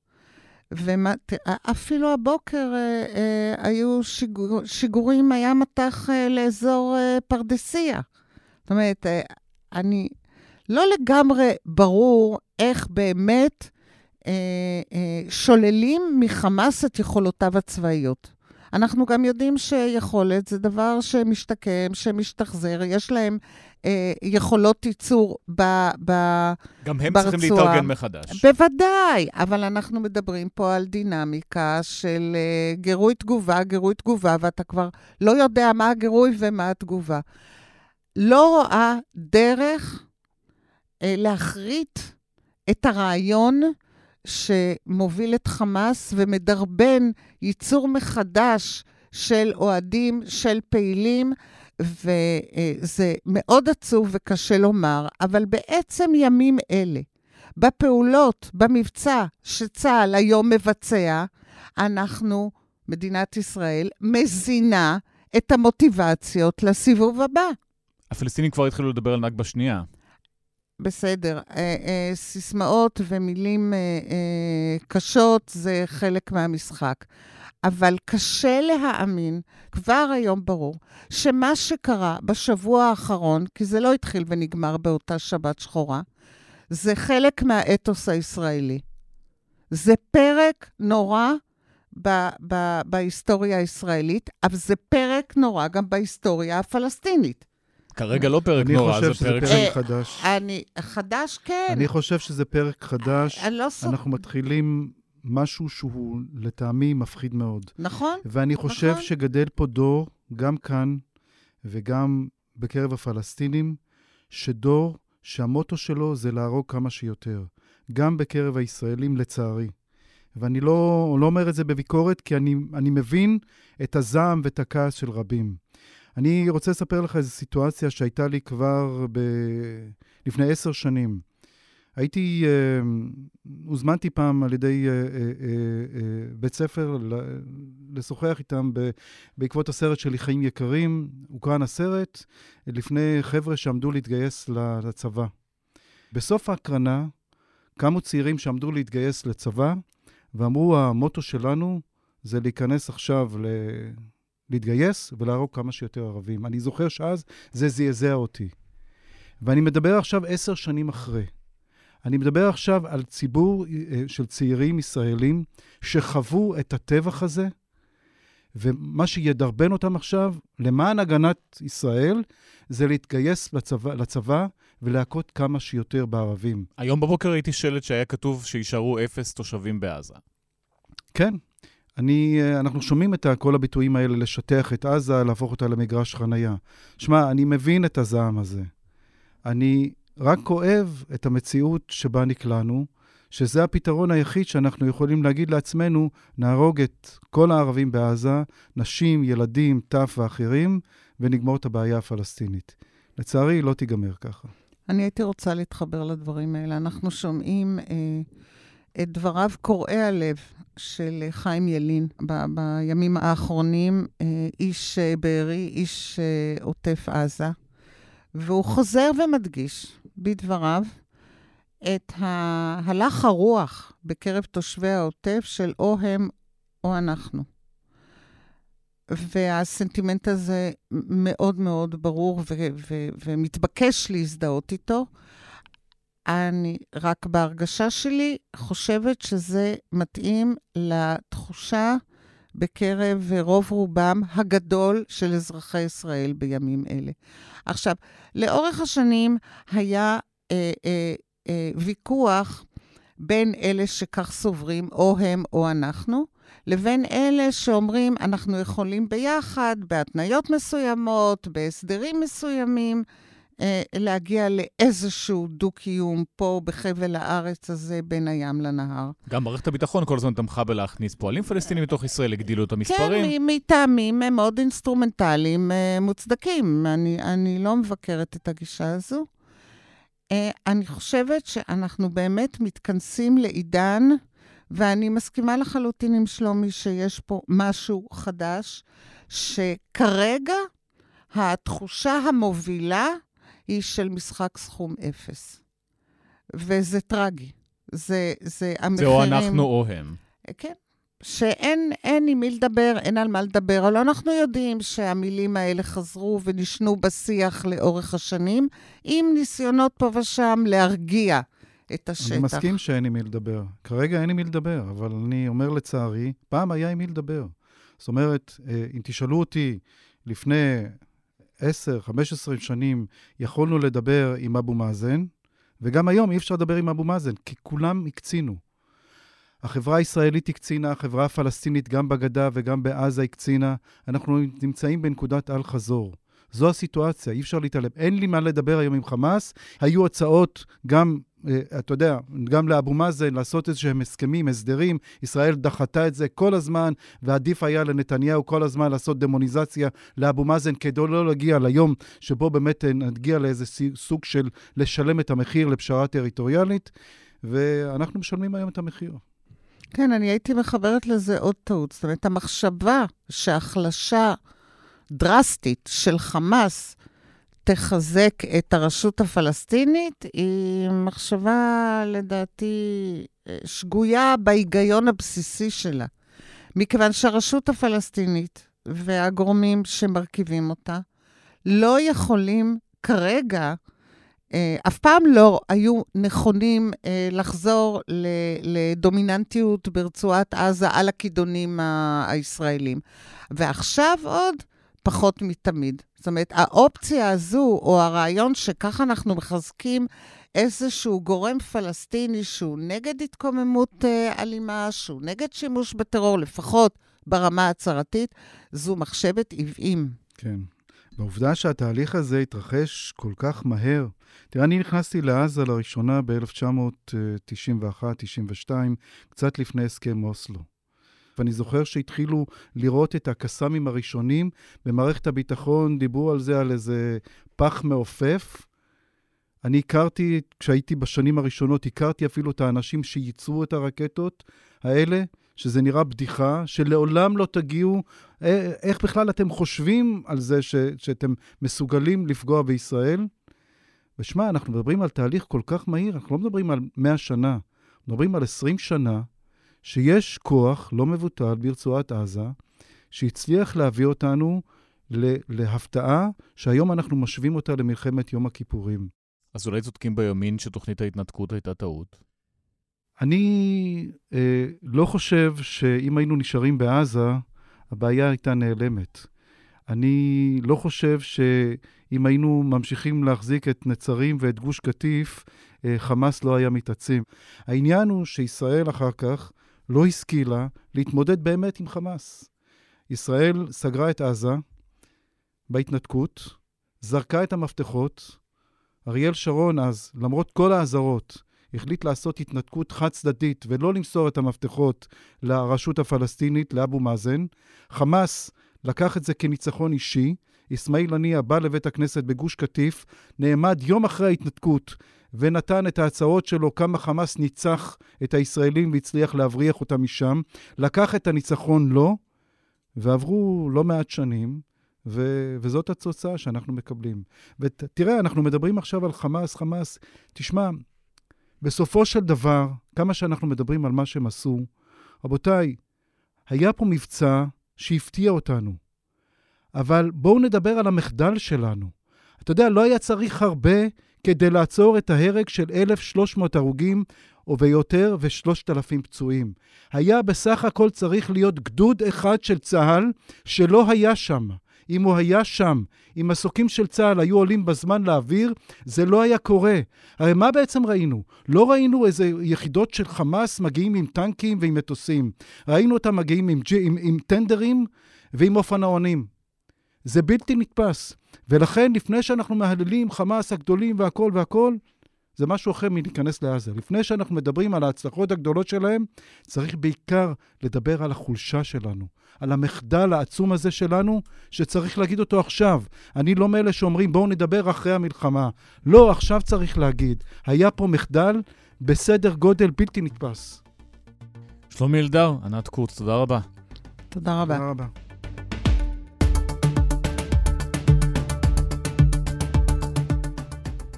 ואפילו הבוקר אה, אה, היו שיגור, שיגורים, היה מטח אה, לאזור אה, פרדסיה. זאת אומרת, אה, אני... לא לגמרי ברור איך באמת אה, אה, שוללים מחמאס את יכולותיו הצבאיות. אנחנו גם יודעים שיכולת זה דבר שמשתקם, שמשתחזר, יש להם אה, יכולות ייצור ב, ב, גם הם ברצועה. צריכים להתארגן מחדש. בוודאי, אבל אנחנו מדברים פה על דינמיקה של אה, גירוי תגובה, גירוי תגובה, ואתה כבר לא יודע מה הגירוי ומה התגובה. לא רואה דרך אה, להחריט את הרעיון שמוביל את חמאס ומדרבן ייצור מחדש של אוהדים, של פעילים, וזה מאוד עצוב וקשה לומר, אבל בעצם ימים אלה, בפעולות, במבצע שצה"ל היום מבצע, אנחנו, מדינת ישראל, מזינה את המוטיבציות לסיבוב הבא. הפלסטינים כבר התחילו לדבר על נכבה שנייה. בסדר. אה, אה, סיסמאות ומילים אה, קשות זה חלק מהמשחק. אבל קשה להאמין, כבר היום ברור, שמה שקרה בשבוע האחרון, כי זה לא התחיל ונגמר באותה שבת שחורה, זה חלק מהאתוס הישראלי. זה פרק נורא ב- ב- בהיסטוריה הישראלית, אבל זה פרק נורא גם בהיסטוריה הפלסטינית. כרגע לא פרק נורא, זה פרק... אני חושב שזה פרק חדש. אני, חדש, כן. אני חושב שזה פרק חדש. אני לא סוף... אנחנו מתחילים משהו שהוא לטעמי מפחיד מאוד. נכון. ואני חושב נכון. שגדל פה דור, גם כאן וגם בקרב הפלסטינים, שדור שהמוטו שלו זה להרוג כמה שיותר. גם בקרב הישראלים, לצערי. ואני לא, לא אומר את זה בביקורת, כי אני, אני מבין את הזעם ואת הכעס של רבים. אני רוצה לספר לך איזו סיטואציה שהייתה לי כבר ב... לפני עשר שנים. הייתי, אה, הוזמנתי פעם על ידי אה, אה, בית ספר לשוחח איתם בעקבות הסרט שלי, חיים יקרים. הוקרן הסרט לפני חבר'ה שעמדו להתגייס לצבא. בסוף ההקרנה קמו צעירים שעמדו להתגייס לצבא, ואמרו, המוטו שלנו זה להיכנס עכשיו ל... להתגייס ולהרוג כמה שיותר ערבים. אני זוכר שאז זה זעזע אותי. ואני מדבר עכשיו עשר שנים אחרי. אני מדבר עכשיו על ציבור אה, של צעירים ישראלים שחוו את הטבח הזה, ומה שידרבן אותם עכשיו, למען הגנת ישראל, זה להתגייס לצבא, לצבא ולהכות כמה שיותר בערבים. היום בבוקר ראיתי שלט שהיה כתוב שיישארו אפס תושבים בעזה. כן. אני, אה, אנחנו שומעים את כל הביטויים האלה, לשטח את עזה, להפוך אותה למגרש חנייה. שמע, אני מבין את הזעם הזה. אני רק כואב את המציאות שבה נקלענו, שזה הפתרון היחיד שאנחנו יכולים להגיד לעצמנו, נהרוג את כל הערבים בעזה, נשים, ילדים, טף ואחרים, ונגמור את הבעיה הפלסטינית. לצערי, לא תיגמר ככה. אני הייתי רוצה להתחבר לדברים האלה. אנחנו שומעים אה, את דבריו קורעי הלב של חיים ילין ב- בימים האחרונים, אה, איש אה, בארי, איש אה, עוטף עזה, והוא חוזר ומדגיש בדבריו את הלך הרוח בקרב תושבי העוטף של או הם או אנחנו. והסנטימנט הזה מאוד מאוד ברור ו- ו- ומתבקש להזדהות איתו. אני רק בהרגשה שלי חושבת שזה מתאים לתחושה בקרב רוב רובם הגדול של אזרחי ישראל בימים אלה. עכשיו, לאורך השנים היה אה, אה, אה, ויכוח בין אלה שכך סוברים, או הם או אנחנו, לבין אלה שאומרים, אנחנו יכולים ביחד, בהתניות מסוימות, בהסדרים מסוימים, אה, להגיע לאיזשהו דו-קיום פה בחבל הארץ הזה בין הים לנהר. גם מערכת הביטחון כל הזמן תמכה בלהכניס פועלים פלסטינים לתוך ישראל, הגדילו את המספרים. כן, מטעמים מאוד אינסטרומנטליים אה, מוצדקים. אני, אני לא מבקרת את הגישה הזו. אה, אני חושבת שאנחנו באמת מתכנסים לעידן, ואני מסכימה לחלוטין עם שלומי שיש פה משהו חדש, שכרגע התחושה המובילה היא של משחק סכום אפס. וזה טרגי. זה, זה המחירים... זה או אנחנו או הם. כן. שאין אין עם מי לדבר, אין על מה לדבר, אבל אנחנו יודעים שהמילים האלה חזרו ונשנו בשיח לאורך השנים, עם ניסיונות פה ושם להרגיע את השטח. אני מסכים שאין עם מי לדבר. כרגע אין עם מי לדבר, אבל אני אומר לצערי, פעם היה עם מי לדבר. זאת אומרת, אה, אם תשאלו אותי לפני 10, 15 שנים, יכולנו לדבר עם אבו מאזן, וגם היום אי אפשר לדבר עם אבו מאזן, כי כולם הקצינו. החברה הישראלית הקצינה, החברה הפלסטינית גם בגדה וגם בעזה הקצינה. אנחנו נמצאים בנקודת אל-חזור. זו הסיטואציה, אי אפשר להתעלם. אין לי מה לדבר היום עם חמאס. היו הצעות גם, אה, אתה יודע, גם לאבו מאזן לעשות איזשהם הסכמים, הסדרים. ישראל דחתה את זה כל הזמן, ועדיף היה לנתניהו כל הזמן לעשות דמוניזציה לאבו מאזן כדי לא להגיע ליום שבו באמת נגיע לאיזה סוג של לשלם את המחיר לפשרה טריטוריאלית, ואנחנו משלמים היום את המחיר. כן, אני הייתי מחברת לזה עוד טעות. זאת אומרת, המחשבה שהחלשה דרסטית של חמאס תחזק את הרשות הפלסטינית, היא מחשבה, לדעתי, שגויה בהיגיון הבסיסי שלה. מכיוון שהרשות הפלסטינית והגורמים שמרכיבים אותה לא יכולים כרגע אה, אף פעם לא היו נכונים אה, לחזור לדומיננטיות ברצועת עזה על הכידונים הישראלים. ועכשיו עוד פחות מתמיד. זאת אומרת, האופציה הזו, או הרעיון שככה אנחנו מחזקים איזשהו גורם פלסטיני שהוא נגד התקוממות אה, אלימה, שהוא נגד שימוש בטרור, לפחות ברמה ההצהרתית, זו מחשבת עוועים. כן. והעובדה שהתהליך הזה התרחש כל כך מהר, תראה, אני נכנסתי לעזה לראשונה ב-1991-92, קצת לפני הסכם אוסלו. ואני זוכר שהתחילו לראות את הקסאמים הראשונים במערכת הביטחון, דיברו על זה, על איזה פח מעופף. אני הכרתי, כשהייתי בשנים הראשונות, הכרתי אפילו את האנשים שייצרו את הרקטות האלה, שזה נראה בדיחה, שלעולם לא תגיעו, איך בכלל אתם חושבים על זה ש, שאתם מסוגלים לפגוע בישראל? ושמע, אנחנו מדברים על תהליך כל כך מהיר, אנחנו לא מדברים על 100 שנה, מדברים על 20 שנה, שיש כוח לא מבוטל ברצועת עזה, שהצליח להביא אותנו להפתעה שהיום אנחנו משווים אותה למלחמת יום הכיפורים. אז אולי צודקים בימין שתוכנית ההתנתקות הייתה טעות? אני אה, לא חושב שאם היינו נשארים בעזה, הבעיה הייתה נעלמת. אני לא חושב שאם היינו ממשיכים להחזיק את נצרים ואת גוש קטיף, אה, חמאס לא היה מתעצם. העניין הוא שישראל אחר כך לא השכילה להתמודד באמת עם חמאס. ישראל סגרה את עזה בהתנתקות, זרקה את המפתחות. אריאל שרון אז, למרות כל האזהרות, החליט לעשות התנתקות חד-צדדית ולא למסור את המפתחות לרשות הפלסטינית, לאבו מאזן. חמאס לקח את זה כניצחון אישי, אסמאעיל הנייה בא לבית הכנסת בגוש קטיף, נעמד יום אחרי ההתנתקות ונתן את ההצעות שלו כמה חמאס ניצח את הישראלים והצליח להבריח אותם משם, לקח את הניצחון לו, ועברו לא מעט שנים, ו- וזאת התוצאה שאנחנו מקבלים. ותראה, אנחנו מדברים עכשיו על חמאס, חמאס, תשמע, בסופו של דבר, כמה שאנחנו מדברים על מה שהם עשו, רבותיי, היה פה מבצע שהפתיע אותנו. אבל בואו נדבר על המחדל שלנו. אתה יודע, לא היה צריך הרבה כדי לעצור את ההרג של 1,300 הרוגים או ויותר ו-3,000 פצועים. היה בסך הכל צריך להיות גדוד אחד של צה"ל שלא היה שם. אם הוא היה שם, אם מסוקים של צה"ל היו עולים בזמן לאוויר, זה לא היה קורה. הרי מה בעצם ראינו? לא ראינו איזה יחידות של חמאס מגיעים עם טנקים ועם מטוסים. ראינו אותם מגיעים עם, עם, עם טנדרים ועם אופנוענים. זה בלתי נתפס. ולכן, לפני שאנחנו מהללים חמאס הגדולים והכול והכול, זה משהו אחר מלהיכנס לעזה. לפני שאנחנו מדברים על ההצלחות הגדולות שלהם, צריך בעיקר לדבר על החולשה שלנו, על המחדל העצום הזה שלנו, שצריך להגיד אותו עכשיו. אני לא מאלה שאומרים, בואו נדבר אחרי המלחמה. לא, עכשיו צריך להגיד. היה פה מחדל בסדר גודל בלתי נתפס. שלומי אלדר, ענת קורץ, תודה רבה. תודה רבה. תודה רבה.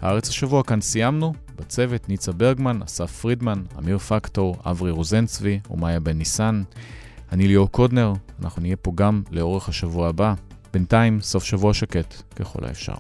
הארץ השבוע כאן סיימנו. בצוות ניצה ברגמן, אסף פרידמן, אמיר פקטור, אברי רוזנצבי ומאיה בן ניסן. אני ליאור קודנר, אנחנו נהיה פה גם לאורך השבוע הבא. בינתיים, סוף שבוע שקט, ככל האפשר.